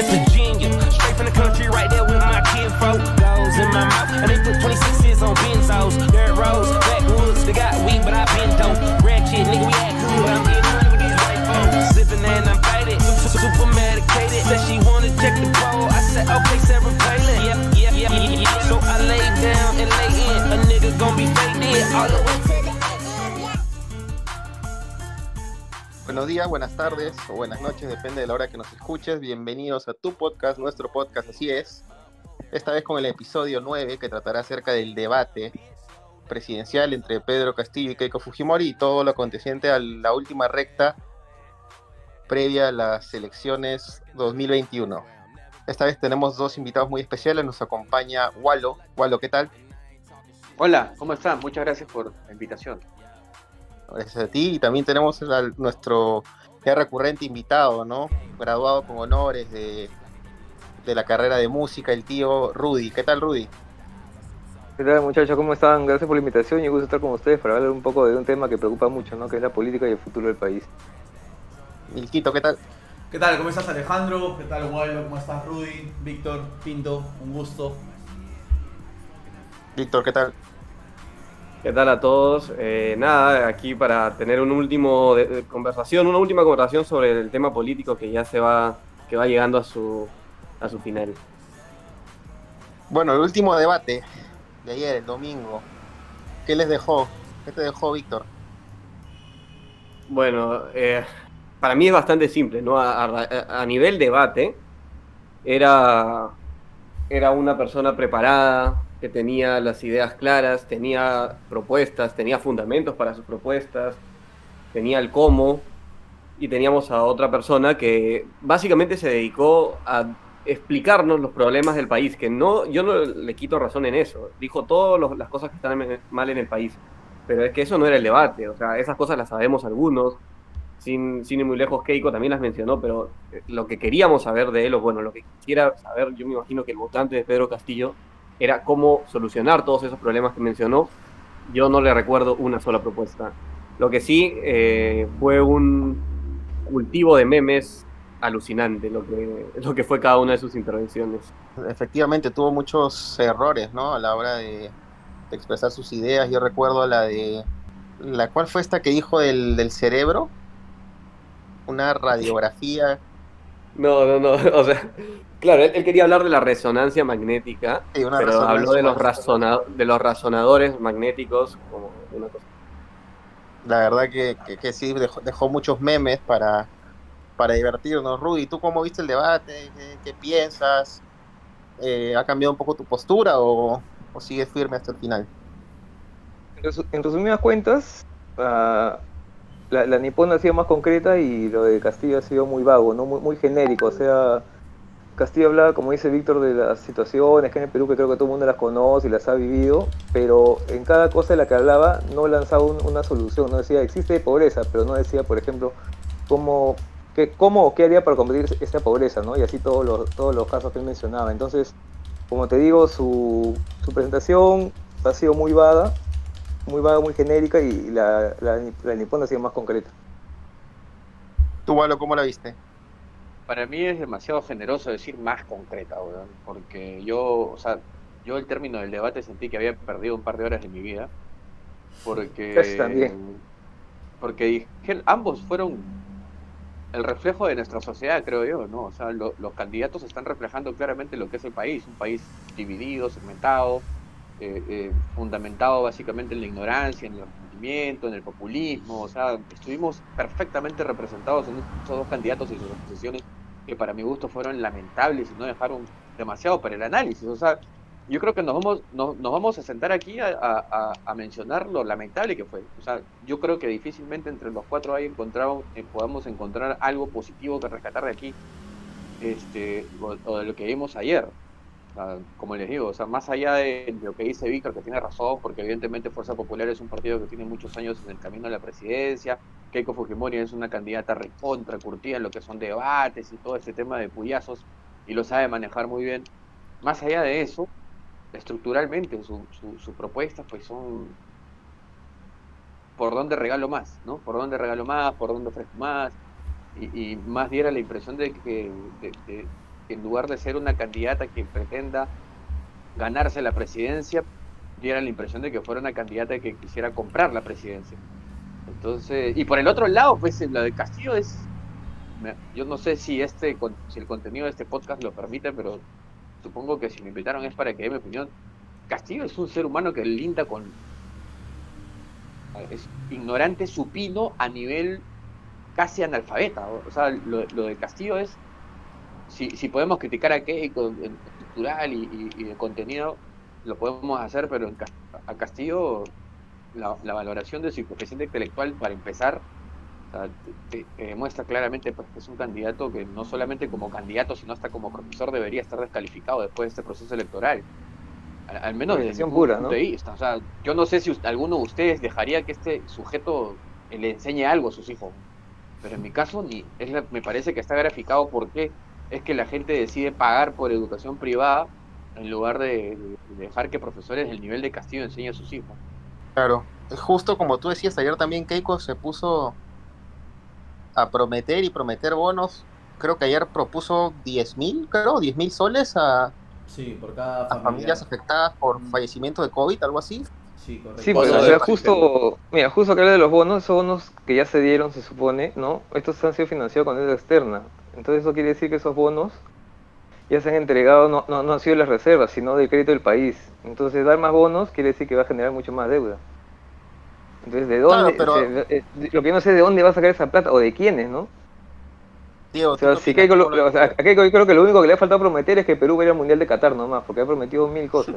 just a genius. Straight from the country, right there with my kinfolk. Goes in my mouth, and they put 26s on benzos. Dirt roads, backwoods, they got weed, but I been dope. Ratchet, nigga, we act cool, but I'm getting money with these white folks. Sipping and I'm faded, super medicated. Said she wanna check the bowl. I said, okay, Sarah Palin. Yeah, yeah, yeah, yeah. So I lay down and lay in. A nigga gon' be faded all the way Buenos días, buenas tardes o buenas noches, depende de la hora que nos escuches. Bienvenidos a tu podcast, nuestro podcast, así es. Esta vez con el episodio 9 que tratará acerca del debate presidencial entre Pedro Castillo y Keiko Fujimori y todo lo aconteciente a la última recta previa a las elecciones 2021. Esta vez tenemos dos invitados muy especiales, nos acompaña Walo. Walo, ¿qué tal? Hola, ¿cómo están? Muchas gracias por la invitación. Gracias a ti. Y también tenemos a nuestro ya recurrente invitado, ¿no? Graduado con honores de, de la carrera de música, el tío Rudy. ¿Qué tal, Rudy? ¿Qué tal, muchachos? ¿Cómo están? Gracias por la invitación y gusto estar con ustedes para hablar un poco de un tema que preocupa mucho, ¿no? Que es la política y el futuro del país. Milquito, ¿qué tal? ¿Qué tal? ¿Cómo estás Alejandro? ¿Qué tal Waldo? ¿Cómo estás Rudy? Víctor, Pinto, un gusto. Víctor, ¿qué tal? ¿Qué tal a todos? Eh, nada, aquí para tener un último de, de conversación, una última conversación sobre el tema político que ya se va, que va llegando a su, a su final. Bueno, el último debate de ayer, el domingo, ¿qué les dejó? ¿Qué te dejó, Víctor? Bueno, eh, para mí es bastante simple, ¿no? A, a- a nivel debate, era, era una persona preparada, que tenía las ideas claras, tenía propuestas, tenía fundamentos para sus propuestas, tenía el cómo, y teníamos a otra persona que básicamente se dedicó a explicarnos los problemas del país, que no, yo no le quito razón en eso, dijo todas las cosas que están mal en el país, pero es que eso no era el debate, o sea, esas cosas las sabemos algunos, sin, sin ir muy lejos, Keiko también las mencionó, pero eh, lo que queríamos saber de él, o bueno, lo que quisiera saber, yo me imagino que el votante de Pedro Castillo, era cómo solucionar todos esos problemas que mencionó. Yo no le recuerdo una sola propuesta. Lo que sí eh, fue un cultivo de memes alucinante, lo que, lo que fue cada una de sus intervenciones. Efectivamente tuvo muchos errores, ¿no? A la hora de, de expresar sus ideas. Yo recuerdo la de... ¿La cuál fue esta que dijo del, del cerebro? Una radiografía. No, no, no, o sea, claro, él, él quería hablar de la resonancia magnética, Sí, una pero resonancia habló de los, razona- de los razonadores magnéticos como una cosa. La verdad que, que, que sí, dejó, dejó muchos memes para, para divertirnos. Rudy, ¿tú cómo viste el debate? ¿Qué, qué piensas? Eh, ¿Ha cambiado un poco tu postura o, o sigues firme hasta el final? En, resu- en resumidas cuentas, ah, la, la nipona ha sido más concreta y lo de Castillo ha sido muy vago, ¿no? muy, muy genérico. O sea, Castillo hablaba, como dice Víctor, de las situaciones que en el Perú, que creo que todo el mundo las conoce y las ha vivido, pero en cada cosa de la que hablaba no lanzaba un- una solución. No decía, existe pobreza, pero no decía, por ejemplo, cómo, qué, o qué haría para combatir esa pobreza, ¿no? Y así todos los, casos que él mencionaba. Entonces, como te digo, su, presentación ha sido muy vaga, muy vaga, muy genérica y la, la, la nipona ha sido más concreta. ¿Tú, Walo, cómo la viste? Para mí es demasiado generoso decir más concreta, porque yo, o sea, yo el término del debate sentí que había perdido un par de horas de mi vida, porque, también. porque dije, ambos fueron el reflejo de nuestra sociedad, creo yo, ¿no? O sea, lo- los candidatos están reflejando claramente lo que es el país, un país dividido, segmentado, eh, eh, fundamentado básicamente en la ignorancia, en el resentimiento, en el populismo, o sea, estuvimos perfectamente representados en esos dos candidatos y sus oposiciones que para mi gusto fueron lamentables y no dejaron demasiado para el análisis, o sea, yo creo que nos vamos, nos, nos vamos a sentar aquí a, mencionar lo lamentable que fue. O sea, yo creo que difícilmente entre los cuatro ahí encontrado, eh, podamos encontrar algo positivo que rescatar de aquí, este, o, o de lo que vimos ayer. Como les digo, o sea, más allá de lo que dice Víctor, que tiene razón, porque evidentemente Fuerza Popular es un partido que tiene muchos años en el camino a la presidencia, Keiko Fujimori es una candidata recontra curtida en lo que son debates y todo ese tema de puyazos, y lo sabe manejar muy bien. Más allá de eso, estructuralmente su, su, sus propuestas pues son por dónde regalo más, ¿no? Por dónde regalo más, por dónde ofrezco más, y, más diera la impresión de- que en lugar de ser una candidata que pretenda ganarse la presidencia, diera la impresión de que fuera una candidata que quisiera comprar la presidencia. Entonces, y por el otro lado, pues lo de Castillo es, yo no sé si este, si el contenido de este podcast lo permite, pero supongo que si me invitaron es para que dé mi opinión. Castillo es un ser humano que linda con, es ignorante supino a nivel casi analfabeta. O sea, lo, lo de Castillo es, si, si podemos criticar a Keiko en estructural y, y- y de contenido, lo podemos hacer, pero en a Castillo la, la valoración de su coeficiente intelectual, para empezar, o sea, te, te- te demuestra claramente pues, que es un candidato que no solamente como candidato, sino hasta como profesor debería estar descalificado después de este proceso electoral. Al, al menos desde mi pura, punto ¿no? de vista. O sea, yo no sé si alguno de ustedes dejaría que este sujeto le enseñe algo a sus hijos. Pero en mi caso, ni es la- me parece que está graficado porque es que la gente decide pagar por educación privada en lugar de, de dejar que profesores del nivel de Castillo enseñen a sus hijos. Claro, justo como tú decías ayer también Keiko se puso a prometer y prometer bonos. Creo que ayer propuso 10 mil, creo, 10 mil soles a, Sí, por cada a familia. familias afectadas por fallecimiento de COVID, algo así. Sí, correcto. Sí, pues, o sea, participación. justo, mira, justo que habla de los bonos, esos bonos que ya se dieron, se supone, ¿no? Estos han sido financiados con deuda externa. Entonces eso quiere decir que esos bonos ya se han entregado, no, no, no han sido las reservas, sino del crédito del país. Entonces dar más bonos quiere decir que va a generar mucho más deuda. Entonces, ¿de dónde? Claro, pero- o sea, eh, lo que yo no sé de dónde va a sacar esa plata o de quiénes, ¿no? Diego, O a creo que lo único que le ha faltado prometer es que Perú vaya al Mundial de Qatar nomás, porque ha prometido mil cosas.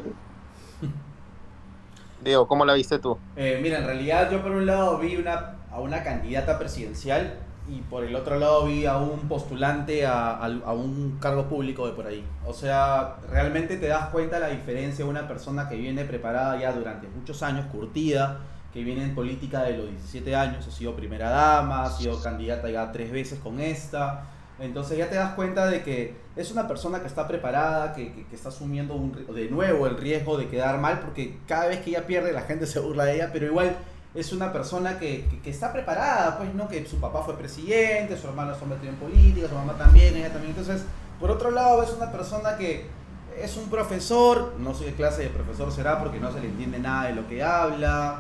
Diego, ¿cómo la viste tú? Eh, mira, en realidad yo por un lado vi una, a una candidata presidencial y por el otro lado vi a un postulante a, a un cargo público de por ahí. O sea, realmente te das cuenta la diferencia de una persona que viene preparada ya durante muchos años, curtida, que viene en política de los 17 años, ha sido primera dama, ha sido candidata ya tres veces con esta. Entonces ya te das cuenta de que es una persona que está preparada, que, que- que está asumiendo un de nuevo el riesgo de quedar mal, porque cada vez que ella pierde la gente se burla de ella, pero igual es una persona que, que- está preparada, pues, ¿no? Que su papá fue presidente, su hermano se metido en política, su mamá también, ella también. Entonces, por otro lado, es una persona que es un profesor, no sé qué clase de profesor será porque no se le entiende nada de lo que habla.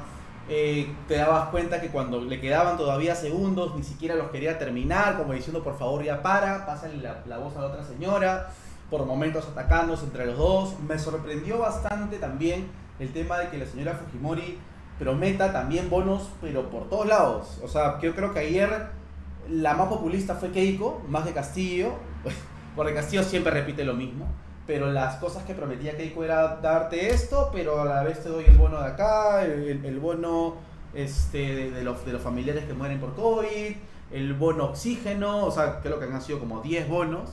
Eh, te dabas cuenta que cuando le quedaban todavía segundos, ni siquiera los quería terminar, como diciendo por favor ya para, pásale la voz a la otra señora, por momentos atacándose entre los dos. Me sorprendió bastante también el tema de que la señora Fujimori prometa también bonos, pero por todos lados. O sea, yo creo que ayer la más populista fue Keiko, más que Castillo, porque Castillo siempre repite lo mismo. Pero las cosas que prometía Keiko era darte esto, pero a la vez te doy el bono de acá, el- el bono este, de, de los, de los familiares que mueren por COVID, el bono oxígeno, o sea, creo que han sido como 10 bonos.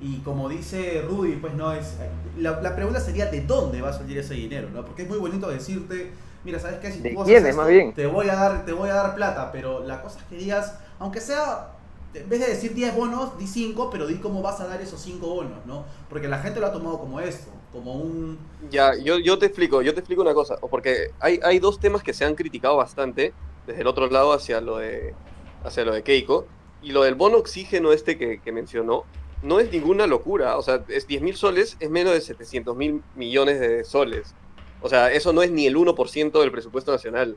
Y como dice Rudy, pues no es. La, la pregunta sería: ¿de dónde va a salir ese dinero? ¿no? Porque es muy bonito decirte: Mira, ¿sabes qué? Si ¿De tú esto, más bien? Te voy, a dar, te voy a dar plata, pero la cosa es que digas, aunque sea en vez de decir 10 bonos, di 5, pero di cómo vas a dar esos 5 bonos, ¿no? Porque la gente lo ha tomado como esto, como un... Ya, yo, yo te explico, yo te explico una cosa, porque hay, hay dos temas que se han criticado bastante desde el otro lado hacia lo de, hacia lo de Keiko, y lo del bono oxígeno este que, que mencionó, no es ninguna locura, o sea, es 10 mil soles, es menos de 700 mil millones de soles, o sea, eso no es ni el 1% del presupuesto nacional,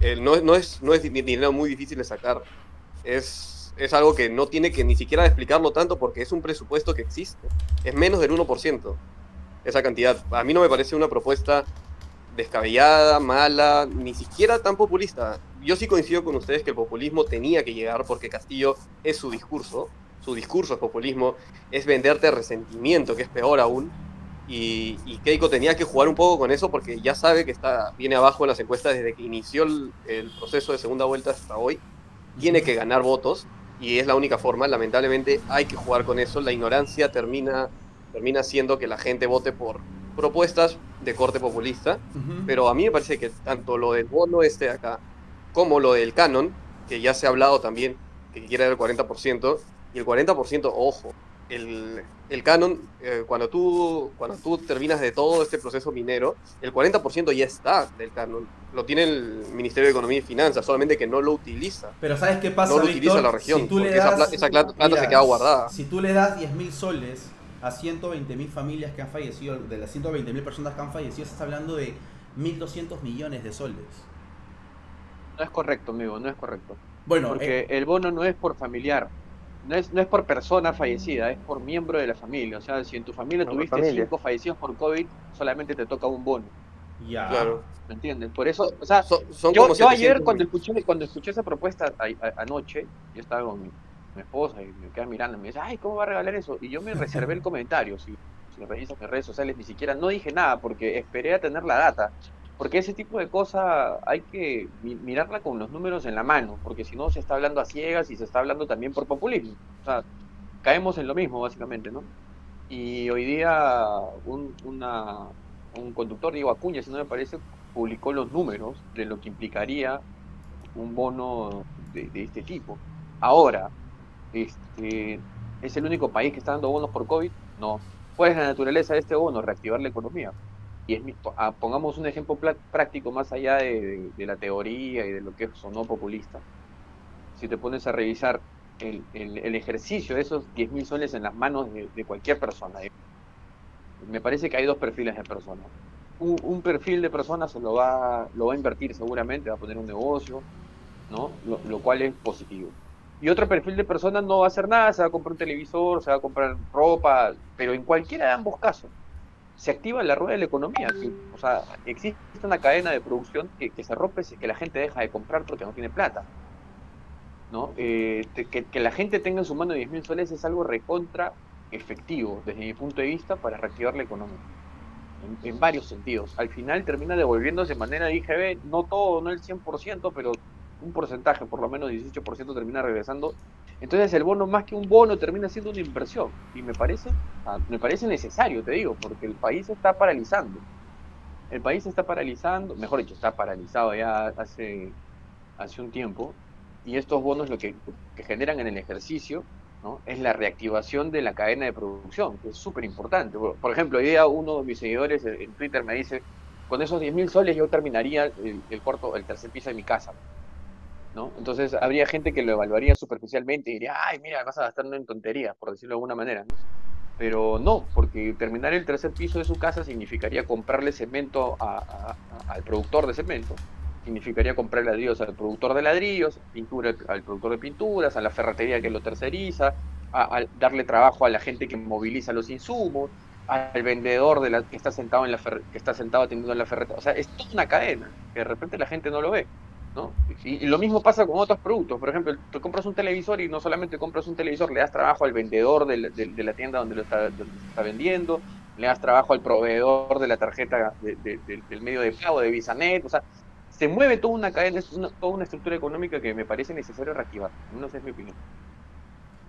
El- no, no, es, no es di- dinero muy difícil de sacar, es, es algo que no tiene que ni siquiera explicarlo tanto porque es un presupuesto que existe, es menos del 1% esa cantidad. A mí no me parece una propuesta descabellada, mala, ni siquiera tan populista. Yo sí coincido con ustedes que el populismo tenía que llegar porque Castillo es su discurso, su discurso es populismo, es venderte resentimiento, que es peor aún. Y, y Keiko tenía que jugar un poco con eso porque ya sabe que está, viene abajo en las encuestas desde que inició el, el proceso de segunda vuelta hasta hoy. Tiene que ganar votos y es la única forma. Lamentablemente hay que jugar con eso. La ignorancia termina, termina siendo que la gente vote por propuestas de corte populista. Ujú. Pero a mí me parece que tanto lo del bono este de acá como lo del canon, que ya se ha hablado también, que quiere el 40%, y el 40%, ojo, el, el canon, eh, cuando, tú, cuando tú terminas de todo este proceso minero, el 40% ya está del canon. Lo tiene el Ministerio de Economía y Finanzas, solamente que no lo utiliza. Pero ¿sabes qué pasa, No lo Víctor? utiliza la región, Si tú le porque esa das, esa plata se queda guardada. Si tú le das 10 mil soles a 120 mil familias que han fallecido, de las 120 mil personas que han fallecido, estás hablando de 1.200 millones de soles. No es correcto, amigo, no es correcto. Bueno, Porque eh, el bono no es por familiar, no es, no es por persona fallecida, es por miembro de la familia. O sea, si en tu familia No, tuviste familia. cinco fallecidos por COVID, solamente te toca un bono. ya. Claro. ¿Me entiendes? Por eso, o sea, Son, son yo, como yo ayer 700 cuando escuché, cuando escuché esa propuesta a- a- anoche, yo estaba con mi, mi esposa y me quedaba mirando y me dice, ay, ¿cómo va a regalar eso? Y yo me reservé el comentario, si, si revisas mis redes sociales, ni siquiera, no dije nada porque esperé a tener la data. Porque ese tipo de cosa hay que mi- mirarla con los números en la mano, porque si no se está hablando a ciegas y se está hablando también por populismo. O sea, caemos en lo mismo básicamente, ¿no? Y hoy día un, una- un conductor, Diego Acuña, si no me parece, publicó los números de lo que implicaría un bono de, de este tipo. Ahora, este, ¿es el único país que está dando bonos por COVID? No. ¿Cuál es la naturaleza de este bono? Reactivar la economía. Y es, mi- ah, pongamos un ejemplo práctico más allá de, de- de la teoría y de lo que sonó populista. Si te pones a revisar el, el- el ejercicio de esos 10 mil soles en las manos de, de cualquier persona, eh, me parece que hay dos perfiles de personas. Un, un perfil de persona se lo va, lo va a invertir seguramente, va a poner un negocio, ¿no? Lo, lo cual es positivo. Y otro perfil de persona no va a hacer nada, se va a comprar un televisor, se va a comprar ropa, pero en cualquiera de ambos casos se activa la rueda de la economía. o sea, existe una cadena de producción que, se rompe que la gente deja de comprar porque no tiene plata. ¿no? Eh, que, la gente tenga en su mano 10 mil soles es algo recontra efectivo desde mi punto de vista para reactivar la economía. En, varios sentidos. Al final termina devolviéndose de manera IGB, no todo, no el 100%, pero un porcentaje, por lo menos 18% termina regresando. Entonces el bono más que un bono termina siendo una inversión. Y me parece, ah, me parece necesario, te digo, porque el país está paralizando. El país está paralizando, mejor dicho, está paralizado ya hace, hace un tiempo. Y estos bonos lo que, generan en el ejercicio es la reactivación de la cadena de producción, que es súper importante. Por, ejemplo, hoy día uno de mis seguidores en Twitter me dice, con esos 10 mil soles yo terminaría el, el cuarto, el tercer piso de mi casa. ¿No? Entonces habría gente que lo evaluaría superficialmente y diría, ay, mira, vas a gastar en tonterías, por decirlo de alguna manera. ¿no? Pero no, porque terminar el tercer piso de su casa significaría comprarle cemento a- al productor de cemento, significaría comprar ladrillos al productor de ladrillos, pintura al productor de pinturas, a la ferretería que lo terceriza, darle trabajo a la gente que moviliza los insumos, al vendedor de la, que está sentado en la fer- que está sentado atendiendo en la ferretería. O sea, es toda una cadena que de repente la gente no lo ve. ¿No? Y, lo mismo pasa con otros productos. Por ejemplo, tú compras un televisor y no solamente compras un televisor, le das trabajo al vendedor de la, tienda donde lo está, vendiendo, le das trabajo al proveedor de la tarjeta de- de- de- del medio de pago de VisaNet. O sea, se mueve toda una cadena, toda una estructura económica que me parece necesario reactivar. No sé, es mi opinión.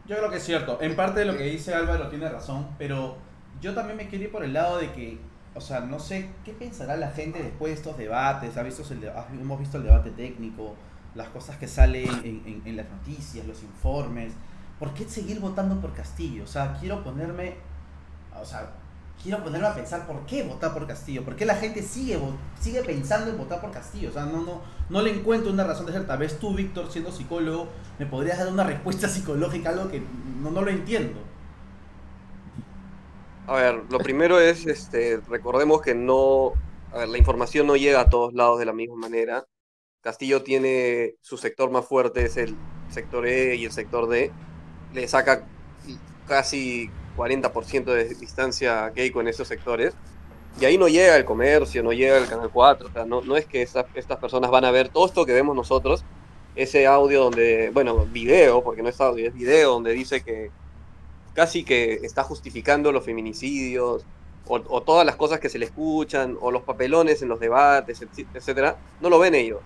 Yo creo que es cierto. En parte de lo que dice Álvaro tiene razón, pero yo también me quiero ir por el lado de que, o sea, no sé qué pensará la gente después de estos debates. ¿Ha visto el de- ha- hemos visto el debate técnico, las cosas que salen en, las noticias, los informes. ¿Por qué seguir votando por Castillo? O sea, quiero ponerme, o sea, quiero ponerme a pensar por qué votar por Castillo. ¿Por qué la gente sigue, sigue pensando en votar por Castillo? O sea, no, no, no le encuentro una razón de ser. Tal vez tú, Víctor, siendo psicólogo, me podrías dar una respuesta psicológica, algo que no, no lo entiendo. A ver, lo primero es, este, recordemos que no, a ver, la información no llega a todos lados de la misma manera. Castillo tiene su sector más fuerte, es el sector E y el sector D. Le saca casi 40% de distancia a Keiko en esos sectores. Y ahí no llega el comercio, no llega el Canal 4. O sea, no, no es que esta- estas personas van a ver todo esto que vemos nosotros, ese audio donde, bueno, video, porque no es audio, es video, donde dice que casi que está justificando los feminicidios o, todas las cosas que se le escuchan o los papelones en los debates, etc- etcétera, no lo ven ellos.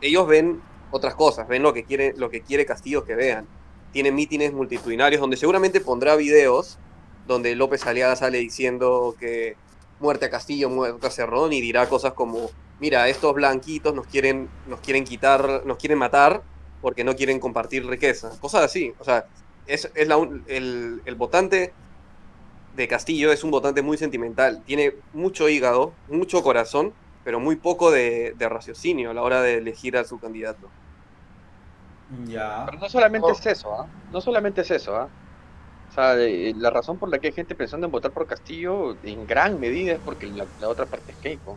Ellos ven otras cosas, ven lo que quiere, lo que quiere Castillo que vean. Tiene mítines multitudinarios donde seguramente pondrá videos donde López Aliaga sale diciendo que muerte a Castillo, muerte a Cerrón y dirá cosas como, mira, estos blanquitos nos quieren, nos quieren quitar, nos quieren matar porque no quieren compartir riqueza. Cosas así. O sea, es, es la un- el, el votante de Castillo es un votante muy sentimental. Tiene mucho hígado, mucho corazón, pero muy poco de, de raciocinio a la hora de elegir a su candidato. Ya. Pero no solamente Oh. es eso, ¿ah? No solamente es eso, ¿ah? O sea, eh, la razón por la que hay gente pensando en votar por Castillo en gran medida es porque la, la otra parte es Keiko.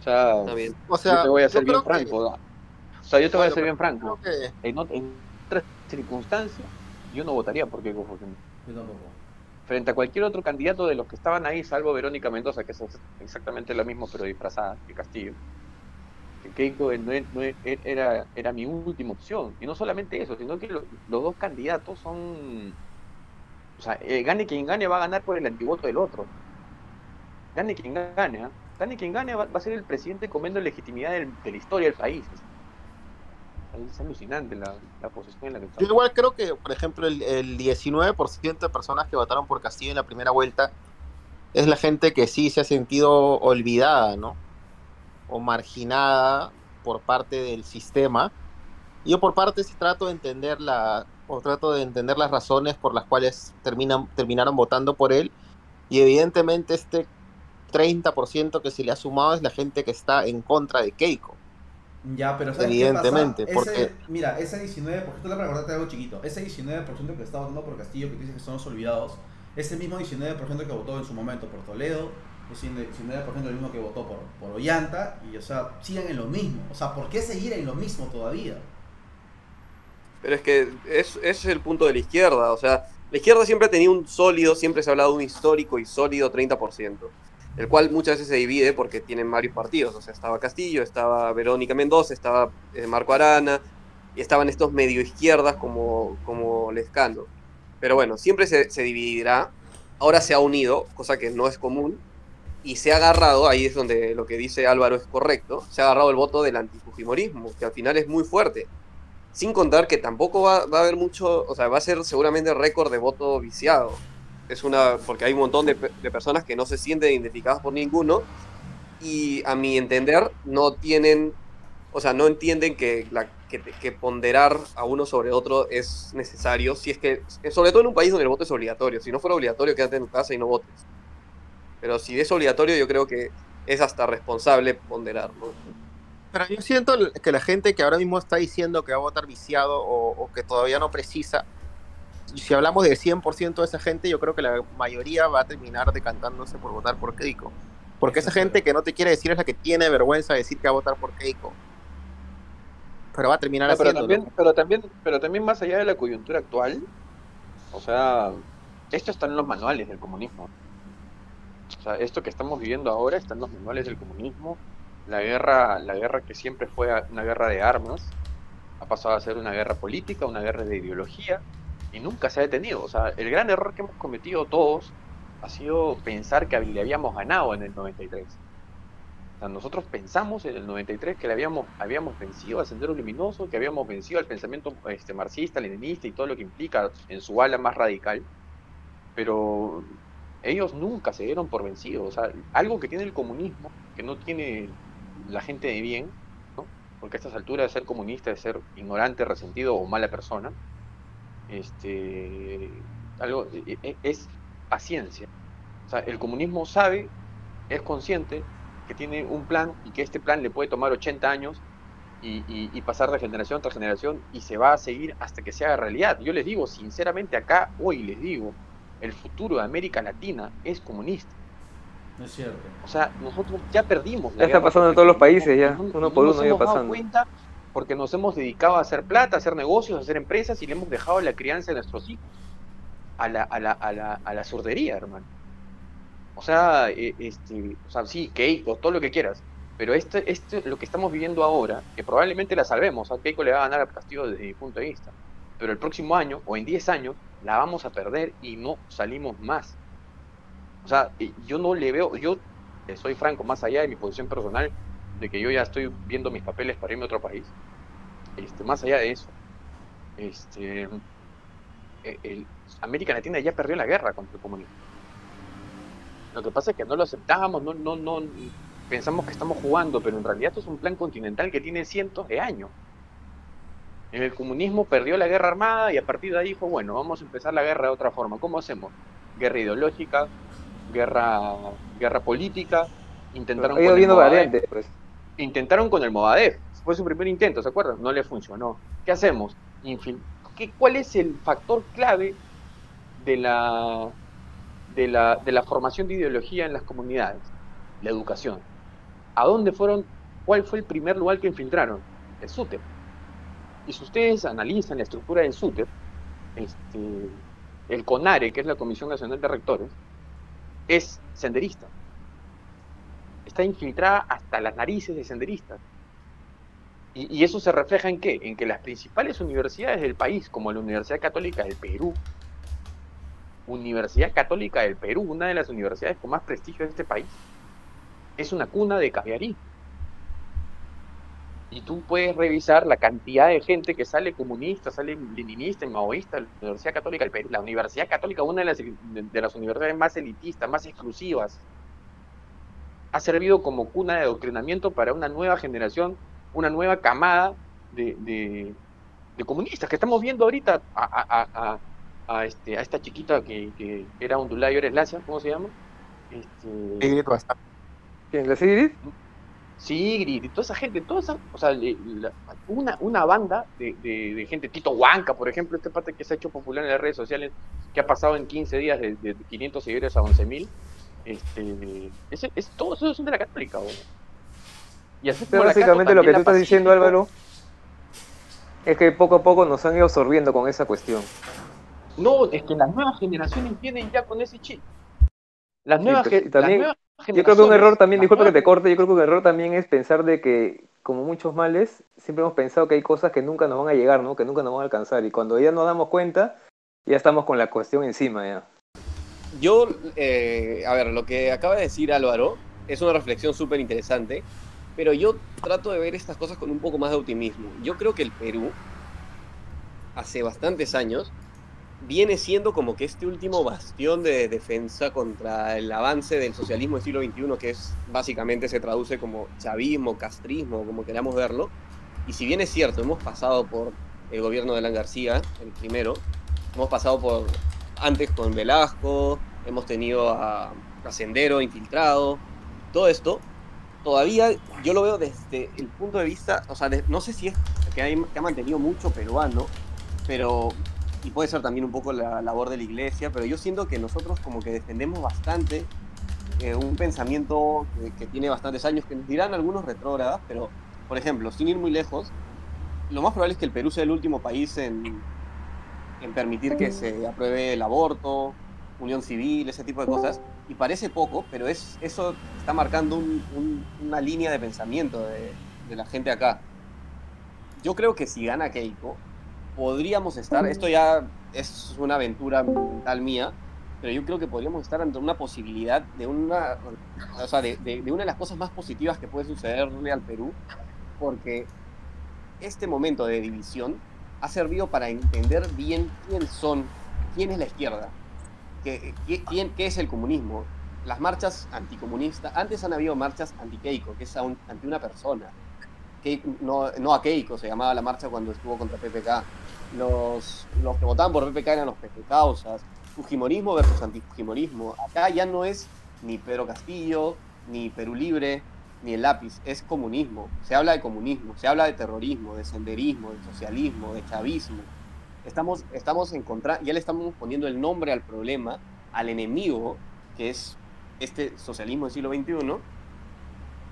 O sea, Está bien. O sea, yo te voy a ser bien que- franco. O sea, yo te voy a ser bien franco. que- En, en otras circunstancias, yo no votaría por Keiko Fujimori. Yo tampoco. Frente a cualquier otro candidato de los que estaban ahí, salvo Verónica Mendoza, que es exactamente lo mismo, pero disfrazada que Castillo. Que Keiko no e- no era, era mi última opción. Y no solamente eso, sino que lo- los dos candidatos son. O sea, eh, gane quien gane, va a ganar por el antivoto del otro. Gane quien gane, ¿ah? Gane quien gane, va, va a ser el presidente con menos legitimidad del- de la historia del país. Es alucinante la, la posición en la que Yo estamos. igual creo que, por ejemplo, el, el 19% de personas que votaron por Castillo en la primera vuelta es la gente que sí se ha sentido olvidada, ¿no? O marginada por parte del sistema. Yo por parte sí trato de entender la, o trato de entender las razones por las cuales terminan, terminaron votando por él. Y evidentemente este 30% que se le ha sumado es la gente que está en contra de Keiko. Ya, pero ¿sabes Evidentemente, qué pasa? porque- Ese, mira, ese 19%, tú le recordarte algo chiquito, ese 19% que está votando por Castillo, que dice que son los olvidados, es el mismo 19% que votó en su momento por Toledo, es el 19% el mismo que votó por, por Ollanta, y o sea, siguen en lo mismo. O sea, ¿por qué seguir en lo mismo todavía? Pero es que es, ese es el punto de la izquierda. O sea, la izquierda siempre ha tenido un sólido, siempre se ha hablado de un histórico y sólido 30%, el cual muchas veces se divide porque tienen varios partidos. O sea, estaba Castillo, estaba Verónica Mendoza, estaba eh, Marco Arana, y estaban estos medio izquierdas como, como Lescano. Pero bueno, siempre se, se dividirá. Ahora se ha unido, cosa que no es común, y se ha agarrado, ahí es donde lo que dice Álvaro es correcto, se ha agarrado el voto del antifujimorismo, que al final es muy fuerte. Sin contar que tampoco va, va a haber mucho, o sea, va a ser seguramente récord de voto viciado. Es una, porque hay un montón de, de personas que no se sienten identificadas por ninguno y a mi entender no tienen, o sea, no entienden que, la, que, que ponderar a uno sobre otro es necesario, si es que, sobre todo en un país donde el voto es obligatorio. Si no fuera obligatorio, quédate en tu casa y no votes. Pero si es obligatorio, yo creo que es hasta responsable ponderar, ¿no? Pero yo siento que la gente que ahora mismo está diciendo que va a votar viciado o, o que todavía no precisa, si hablamos de 100% de esa gente, yo creo que la mayoría va a terminar decantándose por votar por Keiko. Porque esa gente que no te quiere decir es la que tiene vergüenza de decir que va a votar por Keiko. Pero va a terminar No, pero, haciéndolo. también, pero, también, pero también más allá de la coyuntura actual, o sea, esto está en los manuales del comunismo. O sea, esto que estamos viviendo ahora está en los manuales del comunismo. La guerra, la guerra que siempre fue una guerra de armas, ha pasado a ser una guerra política, una guerra de ideología, nunca se ha detenido. O sea, el gran error que hemos cometido todos ha sido pensar que le habíamos ganado en el 93. O sea, nosotros pensamos en el 93 que le habíamos, habíamos vencido al Sendero Luminoso, que habíamos vencido al pensamiento este, marxista, leninista y todo lo que implica en su ala más radical, pero ellos nunca se dieron por vencidos. O sea, algo que tiene el comunismo, que no tiene la gente de bien, porque a estas alturas ser comunista es ser ignorante, resentido o mala persona, este, algo, e- e- es paciencia. O sea, el comunismo sabe, es consciente que tiene un plan y que este plan le puede tomar 80 años y, y- y pasar de generación tras generación y se va a seguir hasta que se haga realidad. Yo les digo, sinceramente acá, hoy les digo, el futuro de América Latina es comunista. No es cierto. O sea, nosotros ya perdimos. la Ya está pasando en todos los países, ya, no- uno no por uno ya dado pasando. cuenta porque nos hemos dedicado a hacer plata, a hacer negocios, a hacer empresas y le hemos dejado la crianza de nuestros hijos a la, a la, a la, a la surdería, hermano. O sea, eh, este, o sea, sí, Keiko, todo lo que quieras. Pero este, este, lo que estamos viviendo ahora, que probablemente la salvemos, a Keiko le va a ganar a Castillo desde mi punto de vista. Pero el próximo año, o en 10 años, la vamos a perder y no salimos más. O sea, yo no le veo, yo soy franco, más allá de mi posición personal, de que yo ya estoy viendo mis papeles para irme a otro país, este, más allá de eso, este, el- América Latina ya perdió la guerra contra el comunismo. Lo que pasa es que no lo aceptamos, no, no, no, pensamos que estamos jugando, pero en realidad esto es un plan continental que tiene cientos de años. El comunismo perdió la guerra armada y a partir de ahí dijo, bueno, vamos a empezar la guerra de otra forma. ¿Cómo hacemos? Guerra ideológica, guerra, guerra política, intentaron Ha ido viendo variantes, pues. Intentaron con el Movadef, fue su primer intento, ¿se acuerdan? No le funcionó. ¿Qué hacemos? ¿Qué, ¿Cuál es el factor clave de la, de la, de la formación de ideología en las comunidades, la educación. ¿A dónde fueron? ¿Cuál fue el primer lugar que infiltraron? El SUTEP. Y si ustedes analizan la estructura del SUTEP, este, el CONARE, que es la Comisión Nacional de Rectores, es senderista. Está infiltrada hasta las narices de senderistas. Y, eso se refleja en qué? En que las principales universidades del país, como la Universidad Católica del Perú, Universidad Católica del Perú, una de las universidades con más prestigio de este país, es una cuna de caviarí. Y tú puedes revisar la cantidad de gente que sale comunista, sale leninista maoísta la Universidad Católica del Perú. La Universidad Católica, una de las, de las universidades más elitistas, más exclusivas, ha servido como cuna de adoctrinamiento para una nueva generación, una nueva camada de, de, de comunistas que estamos viendo ahorita a, a, a, a, este, a esta chiquita que, que era ondulada y ahora es lacia, ¿cómo se llama? Este... ¿Quién? ¿La Sigrid? Sigrid y toda esa gente, toda esa, o sea, le- la- una, una banda de, de- de gente, Tito Huanca, por ejemplo, este parte que se ha hecho popular en las redes sociales, que ha pasado en 15 días de, de 500 seguidores a 11.000, este, ese, es, todos esos son de la católica. Y así Pero Cato, básicamente lo que tú estás diciendo. Álvaro, es que poco a poco nos han ido absorbiendo con esa cuestión. No, es que las nuevas generaciones vienen ya con ese chip. Las nuevas, y también- las nuevas Yo creo que un error también, disculpa que te corte, yo creo que un error también es pensar de que, como muchos males, siempre hemos pensado que hay cosas que nunca nos van a llegar, ¿no? Que nunca nos van a alcanzar. Y cuando ya nos damos cuenta, ya estamos con la cuestión encima, ya. Yo, eh, a ver, lo que acaba de decir Álvaro es una reflexión súper interesante, pero yo trato de ver estas cosas con un poco más de optimismo. Yo creo que el Perú, hace bastantes años, viene siendo como que este último bastión de defensa contra el avance del socialismo del siglo XXI, que es básicamente se traduce como chavismo, castrismo, como queramos verlo. Y si bien es cierto, hemos pasado por el gobierno de Alan García, el primero, hemos pasado por antes con Velasco, hemos tenido a, a Sendero infiltrado, todo esto, todavía yo lo veo desde el punto de vista, o sea, de- no sé si es que, hay, que ha mantenido mucho peruano, pero, y puede ser también un poco la labor de la iglesia, pero yo siento que nosotros como que defendemos bastante eh, un pensamiento que, que tiene bastantes años, que nos dirán algunos retrógradas, pero, por ejemplo, sin ir muy lejos, lo más probable es que el Perú sea el último país en, en permitir que se apruebe el aborto, unión civil, ese tipo de cosas. Y parece poco, pero es, eso está marcando un- un- una línea de pensamiento de, de la gente acá. Yo creo que si gana Keiko, podríamos estar, esto ya es una aventura mental mía, pero yo creo que podríamos estar ante una posibilidad de una, o sea, de, de- de una de las cosas más positivas que puede sucederle al Perú, porque este momento de división ha servido para entender bien quién son, quién es la izquierda, qué, qué- quién, qué es el comunismo. Las marchas anticomunistas, antes han habido marchas anti-Keiko, que es un- ante una persona. Keiko- no, no a Keiko, se llamaba la marcha cuando estuvo contra PPK. Los, los que votaban por PPK eran los PP causas. Fujimorismo versus antifujimorismo. Acá ya no es ni Pedro Castillo, ni Perú Libre, ni el lápiz, es comunismo. Se habla de comunismo, se habla de terrorismo, de senderismo, de socialismo, de chavismo. Estamos, estamos en contra, ya le estamos poniendo el nombre al problema, al enemigo, que es este socialismo del siglo XXI.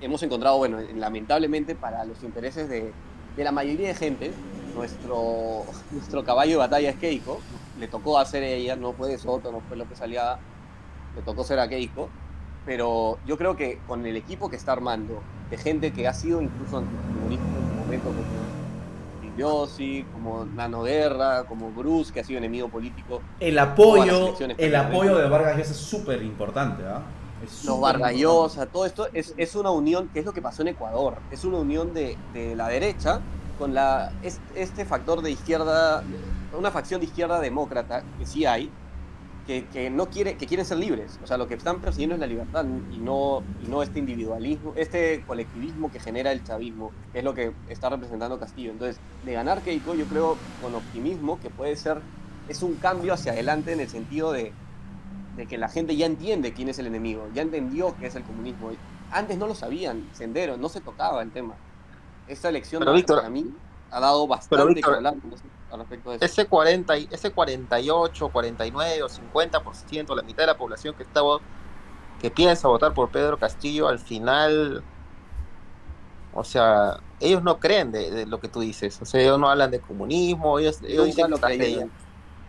Hemos encontrado, bueno, lamentablemente para los intereses de, de la mayoría de gente, nuestro, nuestro caballo de batalla es Keiko. Le tocó hacer ella, no fue de Soto, no fue López Aliaga, le tocó ser a Keiko pero yo creo que con el equipo que está armando, de gente que ha sido incluso anticomunista en su momento, como Silviosi, como Nano Guerra, como Bruce, que ha sido enemigo político, El apoyo, el apoyo de Vargas Llosa es súper importante, ¿ah? Es los Vargas. Llosa, todo esto es, es una unión, que es lo que pasó en Ecuador, es una unión de, de la derecha con la, es- este factor de izquierda, una facción de izquierda demócrata, que sí hay, que, que no quiere, que quieren ser libres. O sea, lo que están persiguiendo es la libertad y no, y no este individualismo, este colectivismo que genera el chavismo, que es lo que está representando Castillo. Entonces, de ganar Keiko, yo creo con optimismo que puede ser, es un cambio hacia adelante en el sentido de, de que la gente ya entiende quién es el enemigo, ya entendió qué es el comunismo. Antes no lo sabían, Sendero, no se tocaba el tema. Esta elección Pero, Víctor, para mí ha dado bastante que Víctor, hablar no sé, al respecto de eso. Ese 40, y- ese 48, 49 o 50%, la mitad de la población que está que piensa votar por Pedro Castillo, al final, o sea, ellos no creen de, de lo que tú dices. O sea, ellos no hablan de comunismo, ellos, ellos Nunca dicen lo creyeron.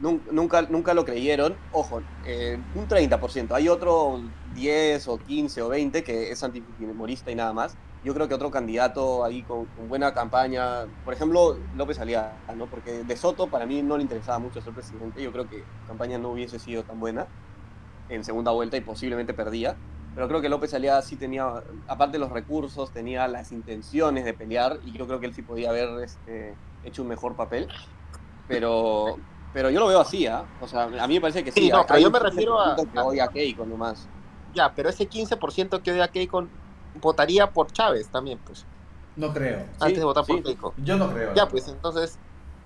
Nun- Nunca, nunca lo creyeron. Ojo, eh, un 30%. Hay otro 10 o 15 o 20 que es antifujimorista y nada más. Yo creo que otro candidato ahí con, con buena campaña, por ejemplo, López Aliaga, ¿no? Porque De Soto para mí no le interesaba mucho ser presidente. Yo creo que su campaña no hubiese sido tan buena en segunda vuelta y posiblemente perdía. Pero creo que López Aliaga sí tenía, aparte de los recursos, tenía las intenciones de pelear y yo creo que él sí podía haber este, hecho un mejor papel. Pero, pero yo lo veo así, ¿ah? O sea, a mí me parece que sí. Sí, no, pero yo me refiero a- 15% que odia a Keiko nomás. Ya, pero ese 15% que odia a Keiko votaría por Chávez también, pues, No creo. antes de votar sí. por Keiko. Yo no creo. Ya, pues entonces,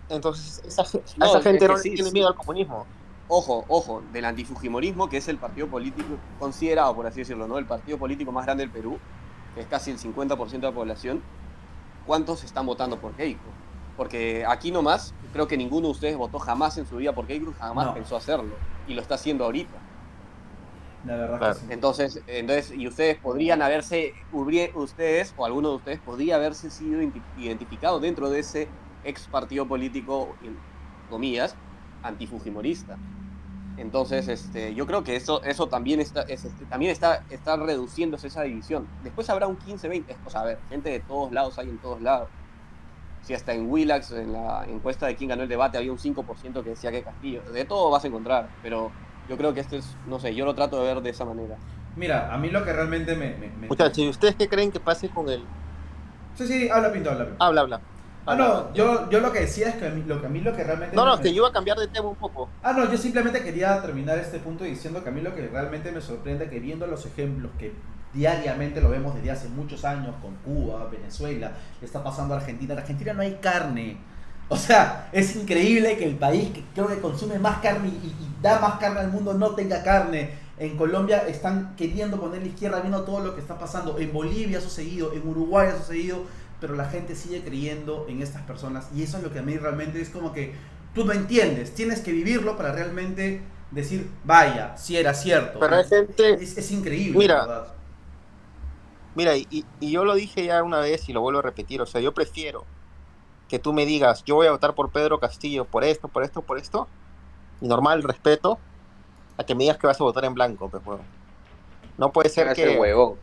entonces esa, a esa es gente que no sí, tiene sí. miedo al comunismo. Ojo, ojo, del antifujimorismo, que es el partido político considerado, por así decirlo, ¿no? El partido político más grande del Perú, que es casi el 50% de la población, ¿cuántos están votando por Keiko? Porque aquí nomás, creo que ninguno de ustedes votó jamás en su vida por Keiko, jamás No. pensó hacerlo. Y lo está haciendo ahorita. La verdad Claro. que sí. Entonces, entonces, y ustedes podrían haberse, ustedes o alguno de ustedes podría haberse sido identi- identificado dentro de ese ex partido político, en comillas, antifujimorista. Entonces, este, yo creo que eso, eso también está, es, este, también está, está reduciéndose esa división. Después habrá un 15-20, o sea, a ver, gente de todos lados hay en todos lados. Si hasta en Willax, en la encuesta de quién ganó el debate, había un 5% que decía que Castillo. De todo vas a encontrar, pero yo creo que este es, no sé, yo lo trato de ver de esa manera. Mira, a mí lo que realmente me. me- me- Muchachos, ¿y ustedes qué creen que pase con el... Sí, sí, habla Pinto, habla Pinto. Habla, habla. Ah, no, yo, yo lo que decía es que a mí lo que, a mí lo que realmente. No, no, me- que yo iba a cambiar de tema un poco. Ah, no, yo simplemente quería terminar este punto diciendo que a mí lo que realmente me sorprende que viendo los ejemplos que diariamente lo vemos desde hace muchos años con Cuba, Venezuela, le está pasando a Argentina. En Argentina no hay carne. O sea, es increíble que el país que creo que consume más carne y, y da más carne al mundo no tenga carne. En Colombia están queriendo poner la izquierda viendo todo lo que está pasando. En Bolivia ha sucedido, en Uruguay ha sucedido, pero la gente sigue creyendo en estas personas. Y eso es lo que a mí realmente es como que tú no entiendes. Tienes que vivirlo para realmente decir, vaya, si era cierto. Pero hay gente... es, es increíble. Mira, verdad. Mira, y, y yo lo dije ya una vez y lo vuelvo a repetir, o sea, yo prefiero que tú me digas, yo voy a votar por Pedro Castillo por esto, por esto, por esto, y normal, respeto, a que me digas que vas a votar en blanco, pues, huevón. No puede ser que... huevón.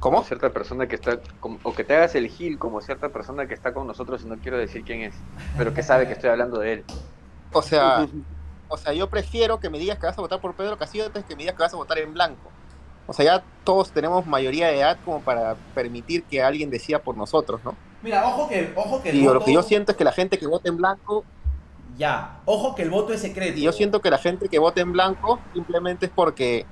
¿Cómo? Como cierta persona que está, como- o que te hagas el gil como cierta persona que está con nosotros y no quiero decir quién es, pero que sabe que estoy hablando de él. O sea, o sea, yo prefiero que me digas que vas a votar por Pedro Castillo antes que me digas que vas a votar en blanco. O sea, ya todos tenemos mayoría de edad como para permitir que alguien decida por nosotros, ¿no? Mira, ojo que, ojo que el Y lo que yo siento es que la gente que vota en blanco Ya, ojo que el voto es secreto. Y yo siento que la gente que vota en blanco simplemente es porque,